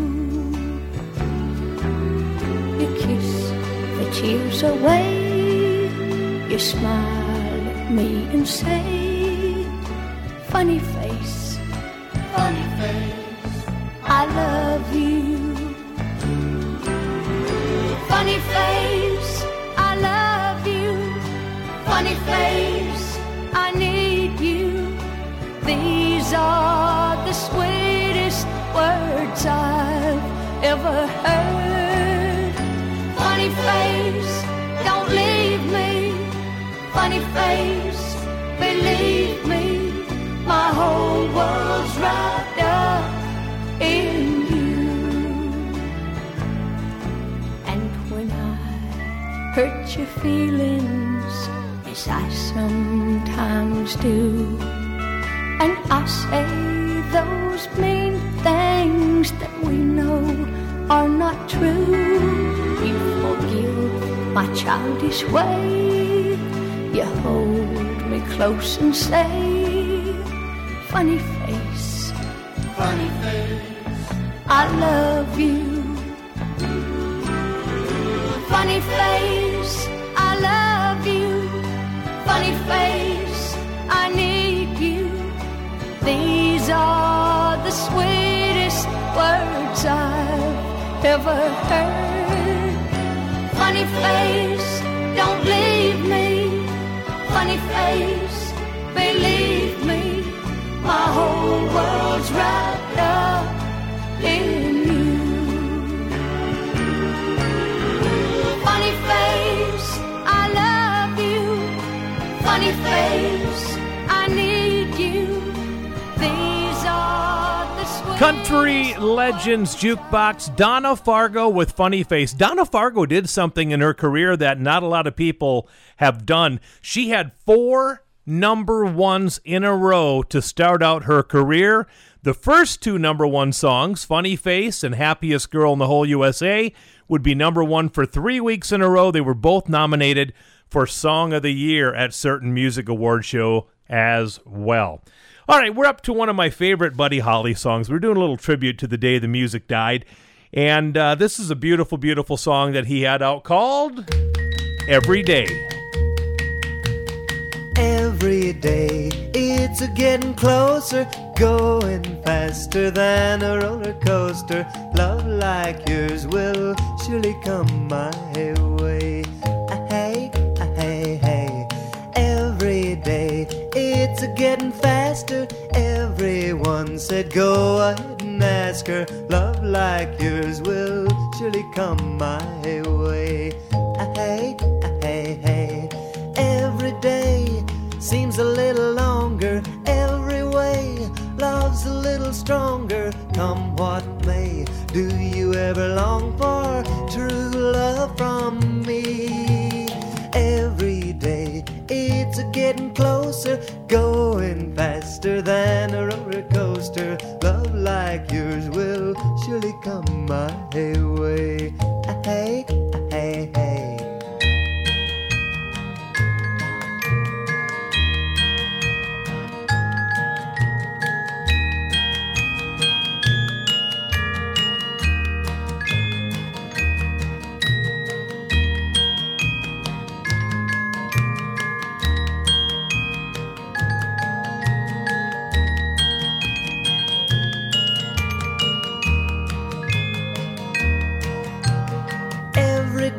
You kiss the tears away. You smile at me and say, Funny face, funny face, I love you. Funny face, I love you. Funny face, I need you. These are the sweetest words I've ever heard. Funny face, don't leave me. Funny face, believe me. My whole world's wrapped hurt your feelings, as I sometimes do, and I say those mean things that we know are not true. You forgive my childish way. You hold me close and say, Funny face, funny face. I love you. Funny face, I love you. Funny face, I need you. These are the sweetest words I've ever heard. Funny face, don't leave me. Funny face, believe me. My whole world's wrapped up in Funny face, I need you. These are the. Country Legends Jukebox, Donna Fargo with Funny Face. Donna Fargo did something in her career that not a lot of people have done. She had four number ones in a row to start out her career. The first two number one songs, Funny Face and Happiest Girl in the Whole USA, would be number one for three weeks in a row. They were both nominated for Song of the Year at certain music award show as well. All right, we're up to one of my favorite Buddy Holly songs. We're doing a little tribute to the day the music died. And uh, this is a beautiful, beautiful song that he had out called Every Day. Every day it's a getting closer, going faster than a roller coaster. Love like yours will surely come my way. It's a getting faster. Everyone said go ahead and ask her. Love like yours will surely come my way. Ah, Hey, ah, hey, hey. Every day seems a little longer. Every way love's a little stronger. Come what may, do you ever long for true love from me? Every day it's a getting closer, going faster than a roller coaster. Love like yours will surely come my way. Ah, Hey, ah, hey, hey.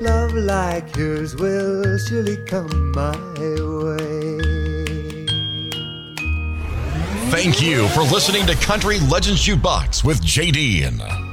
Love like yours will surely come my way. Thank you for listening to Country Legends Jukebox with JD.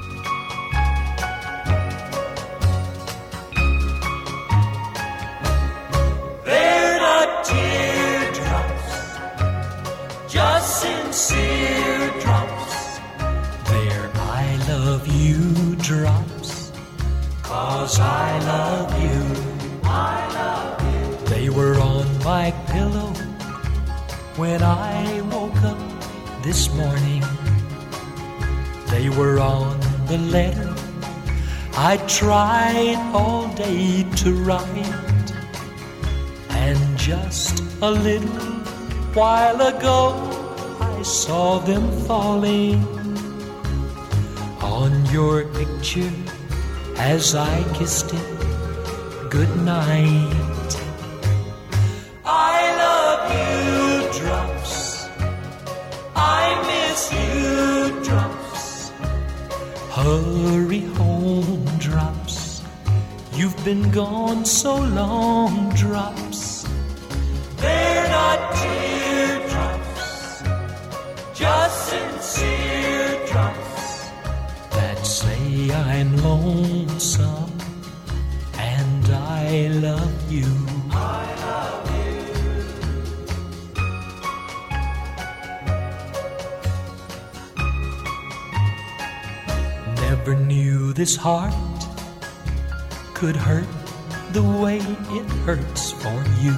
My pillow when I woke up this morning. They were on the letter I tried all day to write. And just a little while ago, I saw them falling on your picture as I kissed it good Hurry home, drops. You've been gone so long, drops. They're not teardrops, just sincere drops. That say I'm lonesome and I love you. This heart could hurt the way it hurts for you.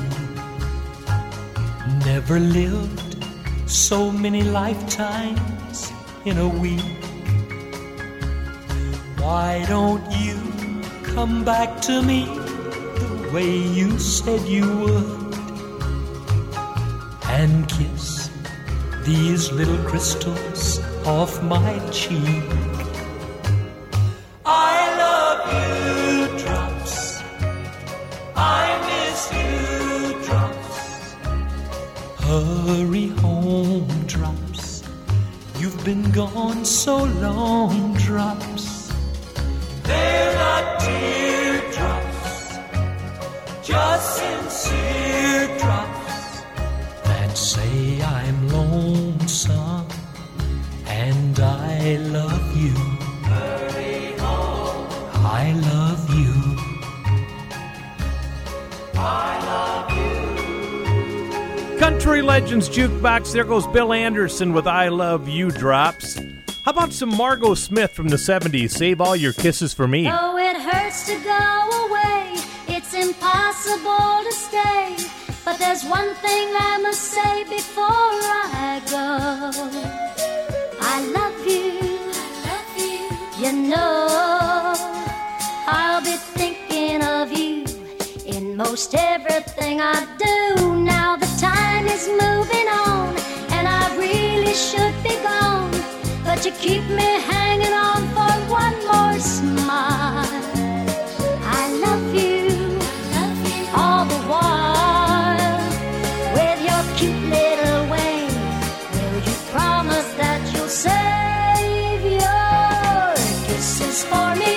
Never lived so many lifetimes in a week. Why don't you come back to me the way you said you would and kiss these little crystals off my cheek? Gone so long, drops. Country Legends Jukebox. There goes Bill Anderson with I Love You drops. How about some Margo Smith from the 70s? Save all your kisses for me. Oh, it hurts to go away. It's impossible to stay. But there's one thing I must say before I go. I love you. I love you. You know, most everything I do. Now the time is moving on, and I really should be gone. But you keep me hanging on for one more smile. I love you, all the while. With your cute little will you promise that you'll save your kisses for me?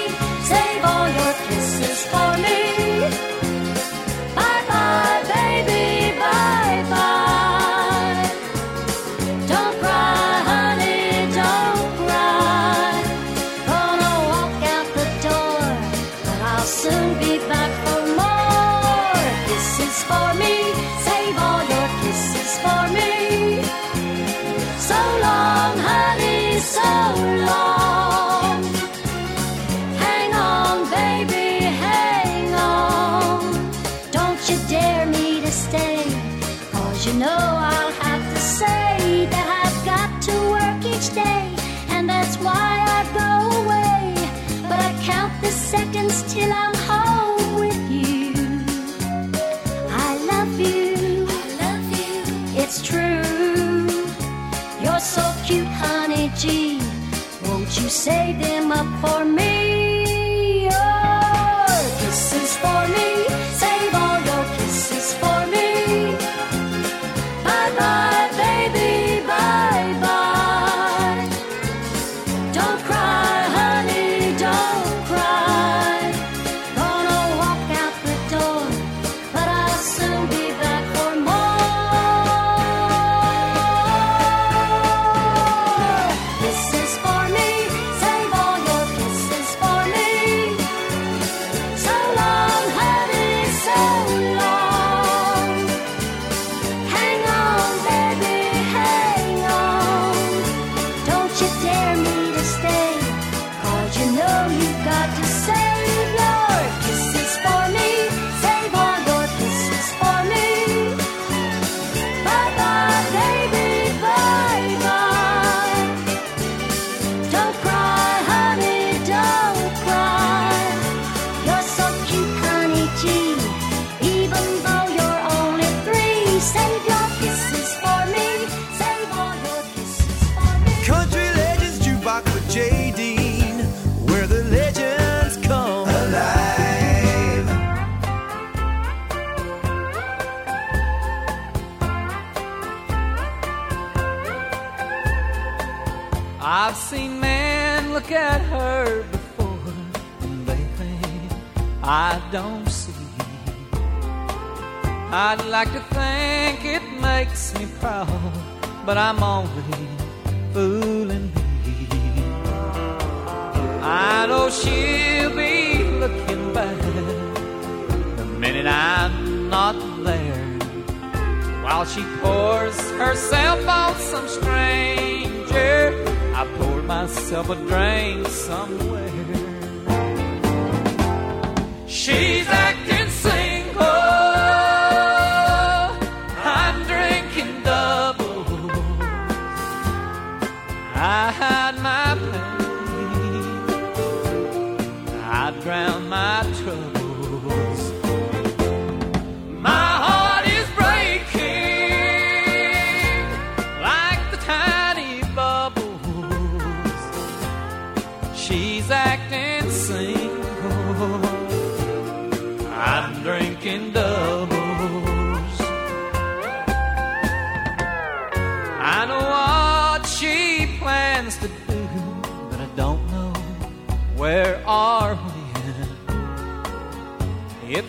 Save them up for me? I had my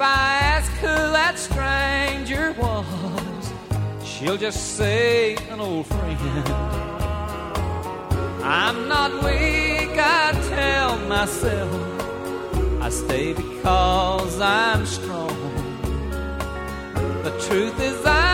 I ask who that stranger was, she'll just say an old friend. I'm not weak, I tell myself. I stay because I'm strong. The truth is, I'm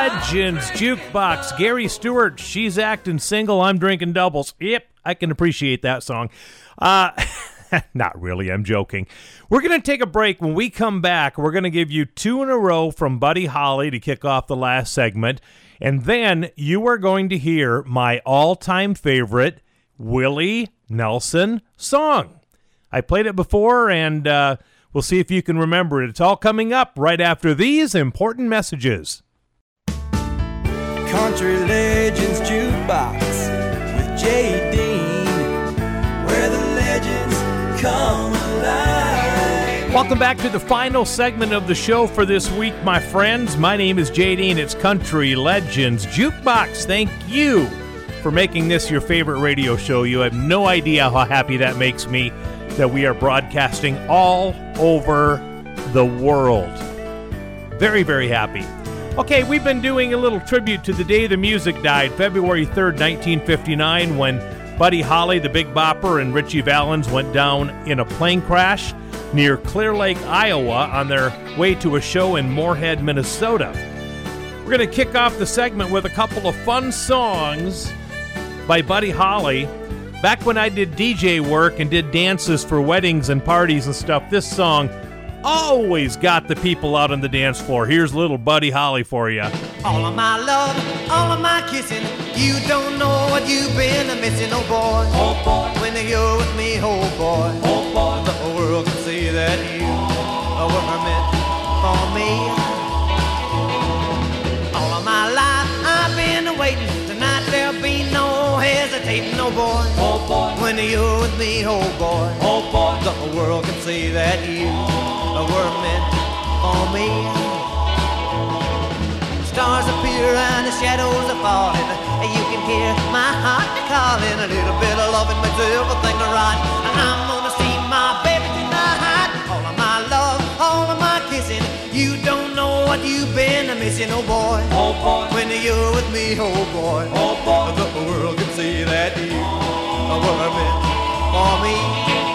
Legends Jukebox. Gary Stewart, she's acting single. I'm drinking doubles. Yep, I can appreciate that song. Uh, not really, I'm joking. We're going to take a break. When we come back, we're going to give you two in a row from Buddy Holly to kick off the last segment. And then you are going to hear my all time favorite Willie Nelson song. I played it before, and uh, we'll see if you can remember it. It's all coming up right after these important messages. Country Legends Jukebox with Jay Dean, where the legends come alive. Welcome back to the final segment of the show for this week, my friends. My name is JD, and it's Country Legends Jukebox. Thank you for making this your favorite radio show. You have no idea how happy that makes me that we are broadcasting all over the world. Very, very happy. Okay, we've been doing a little tribute to the day the music died, February 3rd, 1959, when Buddy Holly, the Big Bopper, and Ritchie Valens went down in a plane crash near Clear Lake, Iowa, on their way to a show in Moorhead, Minnesota. We're going to kick off the segment with a couple of fun songs by Buddy Holly. Back when I did DJ work and did dances for weddings and parties and stuff, this song always got the people out on the dance floor. Here's little Buddy Holly for you. All of my love, all of my kissing. You don't know what you've been missing, oh boy. Oh boy. When you're with me, oh boy. Oh boy. The whole world can see that you were meant for me. All of my life I've been waiting. Tonight there'll be no hesitating, oh boy. Oh boy. When you're with me, oh boy. Oh boy. The whole world can see that you were meant for me. Stars appear and the shadows are falling. You can hear my heart calling. A little bit of loving makes everything right. And I'm gonna see my baby tonight. All of my love, all of my kissing. You don't know what you've been missing, oh boy. Oh boy. When you're with me, oh boy. Oh boy. The world can see that you were meant for me.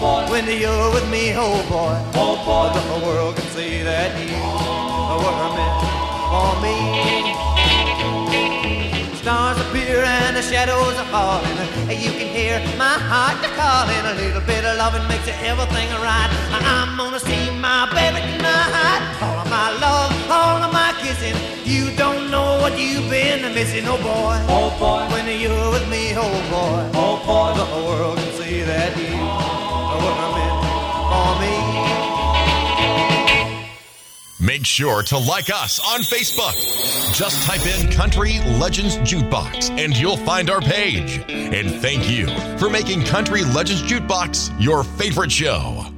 Boy. When you're with me, oh boy. Oh boy. The whole world can see that you were meant for me. Stars appear and the shadows are falling. You can hear my heart calling. A little bit of loving makes everything right. I'm gonna see my baby tonight. All of my love, all of my kissing. you don't know what you've been missing, oh boy? Oh boy. When you're with me, oh boy. Oh boy. The whole world can see that you Make sure to like us on Facebook. Just type in Country Legends Jukebox and you'll find our page. And thank you for making Country Legends Jukebox your favorite show.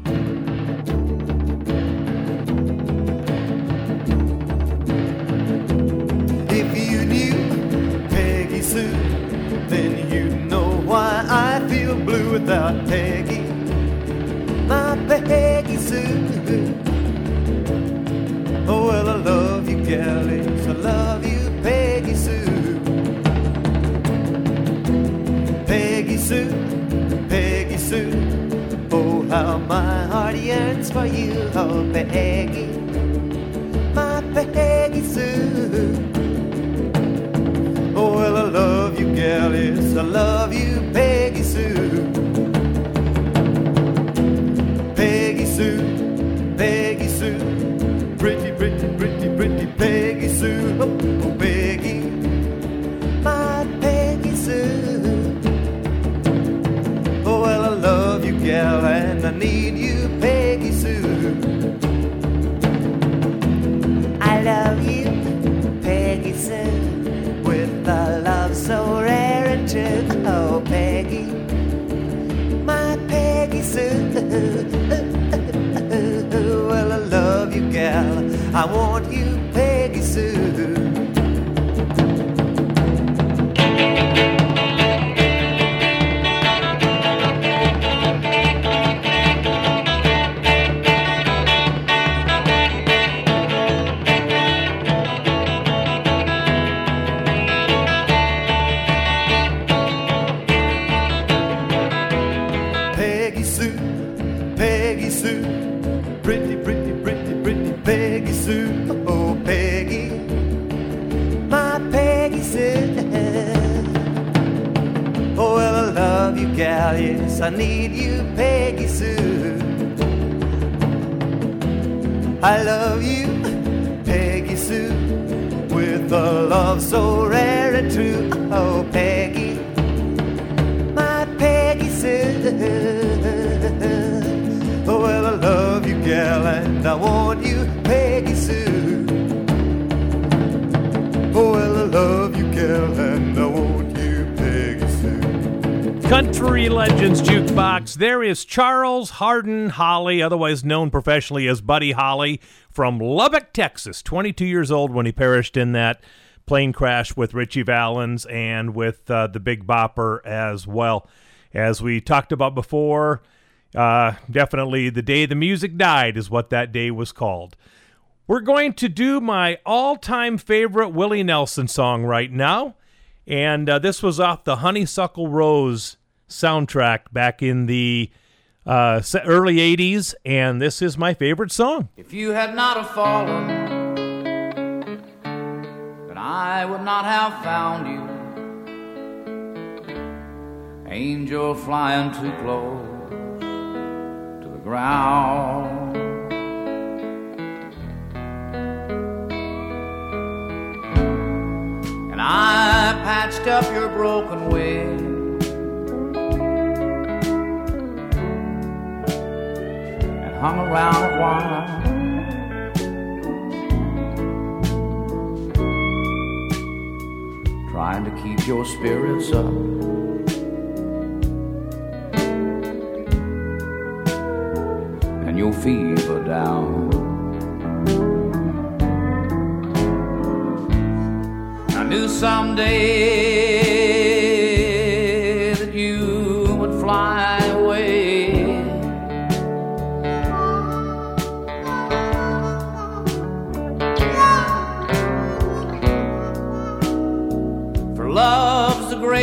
Peggy Sue. Oh, well, I love you, galleys. I love you, Peggy Sue. Peggy Sue, Peggy Sue. Oh, how my heart yearns for you, oh, Peggy. My Peggy Sue. Oh, well, I love you, gal, yes, I love you, I need you, Peggy Sue. I love you, Peggy Sue, with a love so rare and true. Oh, Peggy, my Peggy Sue. Oh, well, I love you, gal, and I want you, Peggy Sue. Oh, well, I love you, gal, Country Legends Jukebox. There is Charles Hardin Holly, otherwise known professionally as Buddy Holly, from Lubbock, Texas. 22 years old when he perished in that plane crash with Ritchie Valens and with uh, the Big Bopper as well. As we talked about before, uh, definitely the day the music died is what that day was called. We're going to do my all time favorite Willie Nelson song right now. And uh, this was off the Honeysuckle Rose soundtrack back in the uh, early 80s. And this is my favorite song. If you had not have fallen, then I would not have found you. Angel flying too close to the ground. And I patched up your broken wing. Hung around a while. Trying to keep your spirits up. And your fever down. I knew someday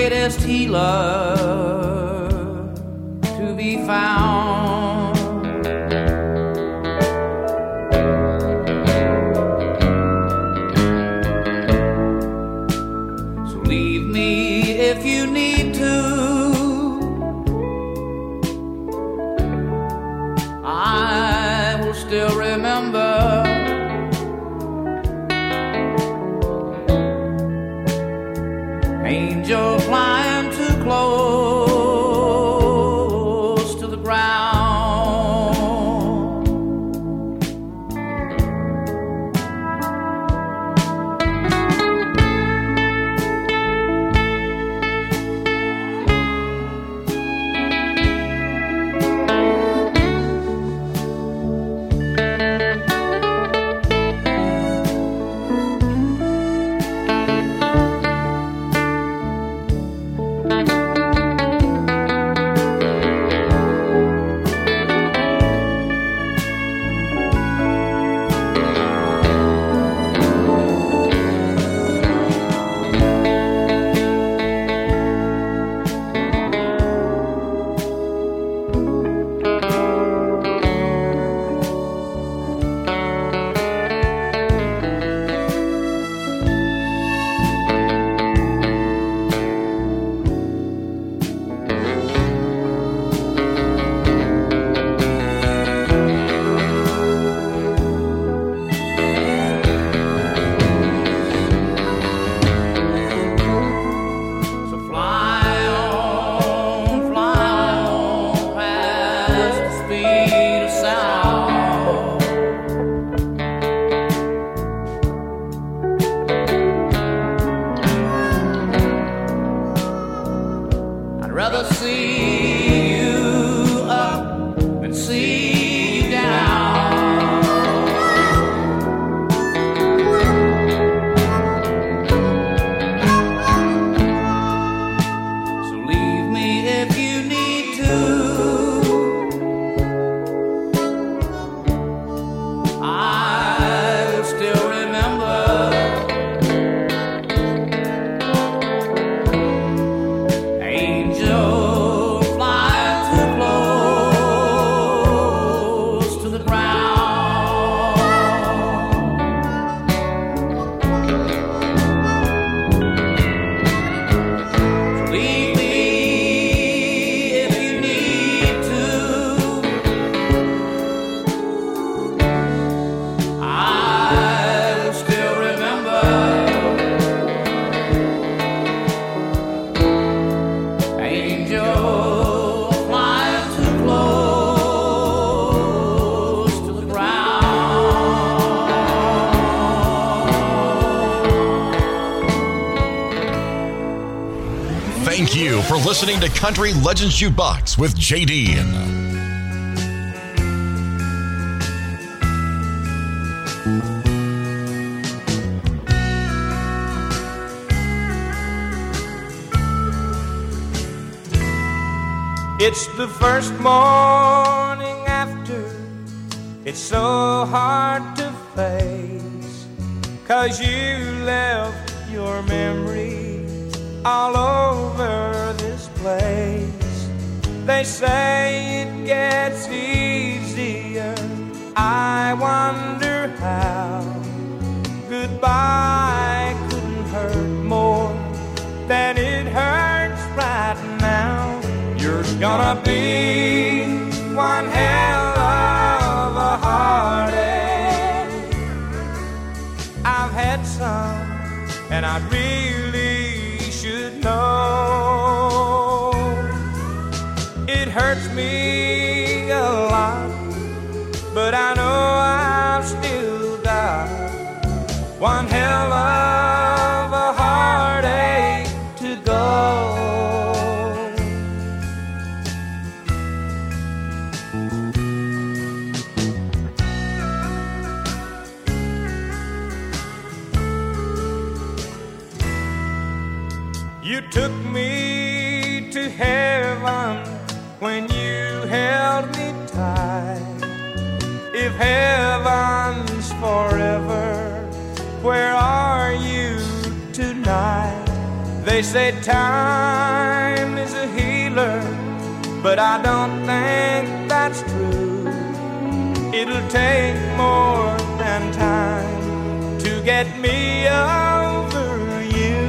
greatest healer to be found. Listening to Country Legends Jukebox with JD. Uh, it's the first morning after. It's so hard to face. Cause you left your memory all over place. They say it gets easier. I wonder how. Goodbye couldn't hurt more than it hurts right now. You're gonna be one hell of a heartache. I've had some, and I really heaven's forever, where are you tonight? They say time is a healer, but I don't think that's true. It'll take more than time to get me over you.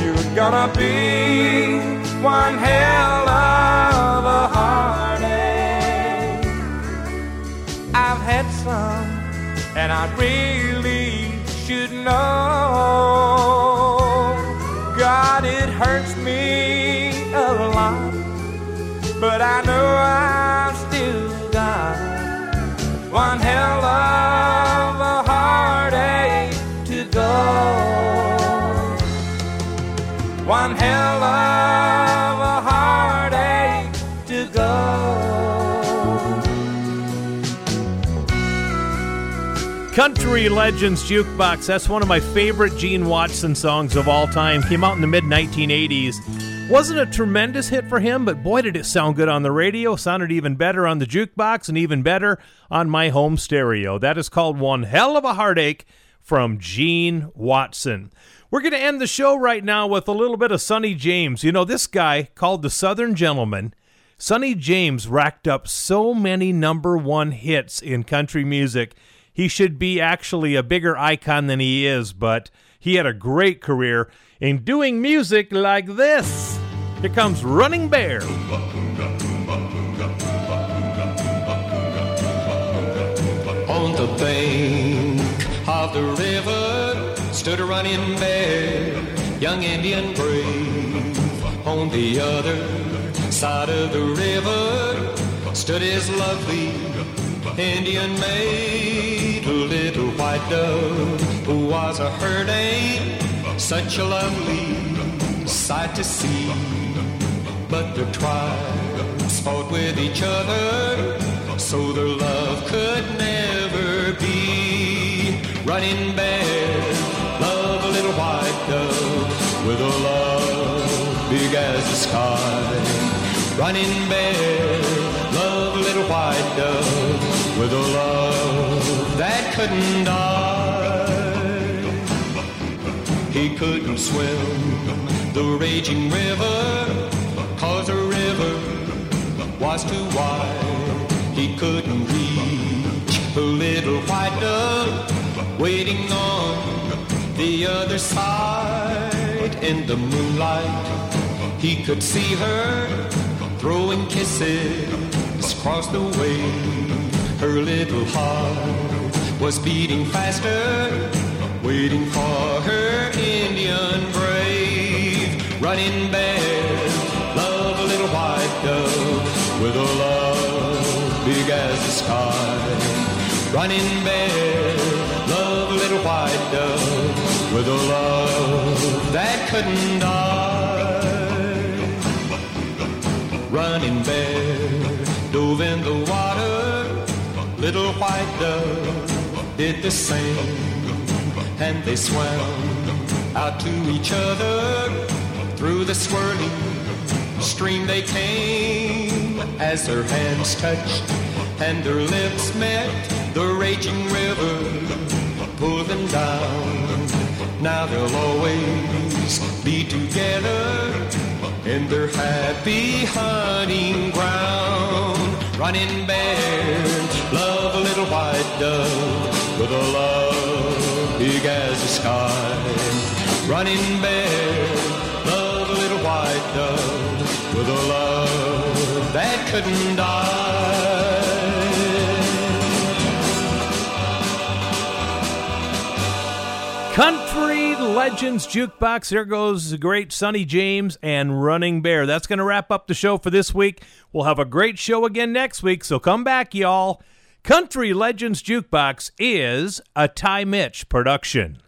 You're gonna be one hell of a heartache. Had some, and I really should know. God, it hurts me a lot, but I know I've still got one hell of a heartache to go. One hell of Country Legends Jukebox. That's one of my favorite Gene Watson songs of all time. Came out in the mid 1980s. Wasn't a tremendous hit for him, but boy, did it sound good on the radio. Sounded even better on the jukebox and even better on my home stereo. That is called One Hell of a Heartache from Gene Watson. We're going to end the show right now with a little bit of Sonny James. You know, this guy called the Southern Gentleman. Sonny James racked up so many number one hits in country music. He should be actually a bigger icon than he is, but he had a great career in doing music like this. Here comes Running Bear. On the bank of the river stood a running bear, young Indian brave. On the other side of the river stood his lovely Indian maid, a little white dove who was a herding, such a lovely sight to see. But the tribes fought with each other, so their love could never be. Running bear, love a little white dove with a love big as the sky. Running bear, love a little white dove with a love that couldn't die. He couldn't swim the raging river, cause the river was too wide. He couldn't reach the little white dove waiting on the other side. In the moonlight, he could see her throwing kisses across the way. Her little heart was beating faster, waiting for her Indian brave. Running bear, love a little white dove with a love big as the sky. Running bear, love a little white dove with a love that couldn't die. Dove did the same, and they swam out to each other through the swirling stream they came as their hands touched and their lips met. The raging river pulled them down. Now they'll always be together in their happy hunting ground. Running bear, love a little white dove with a love big as the sky. Running bear, love a little white dove with a love that couldn't die. Country Legends Jukebox. There goes the great Sonny James and Running Bear. That's going to wrap up the show for this week. We'll have a great show again next week, so come back, y'all. Country Legends Jukebox is a Ty Mitch production.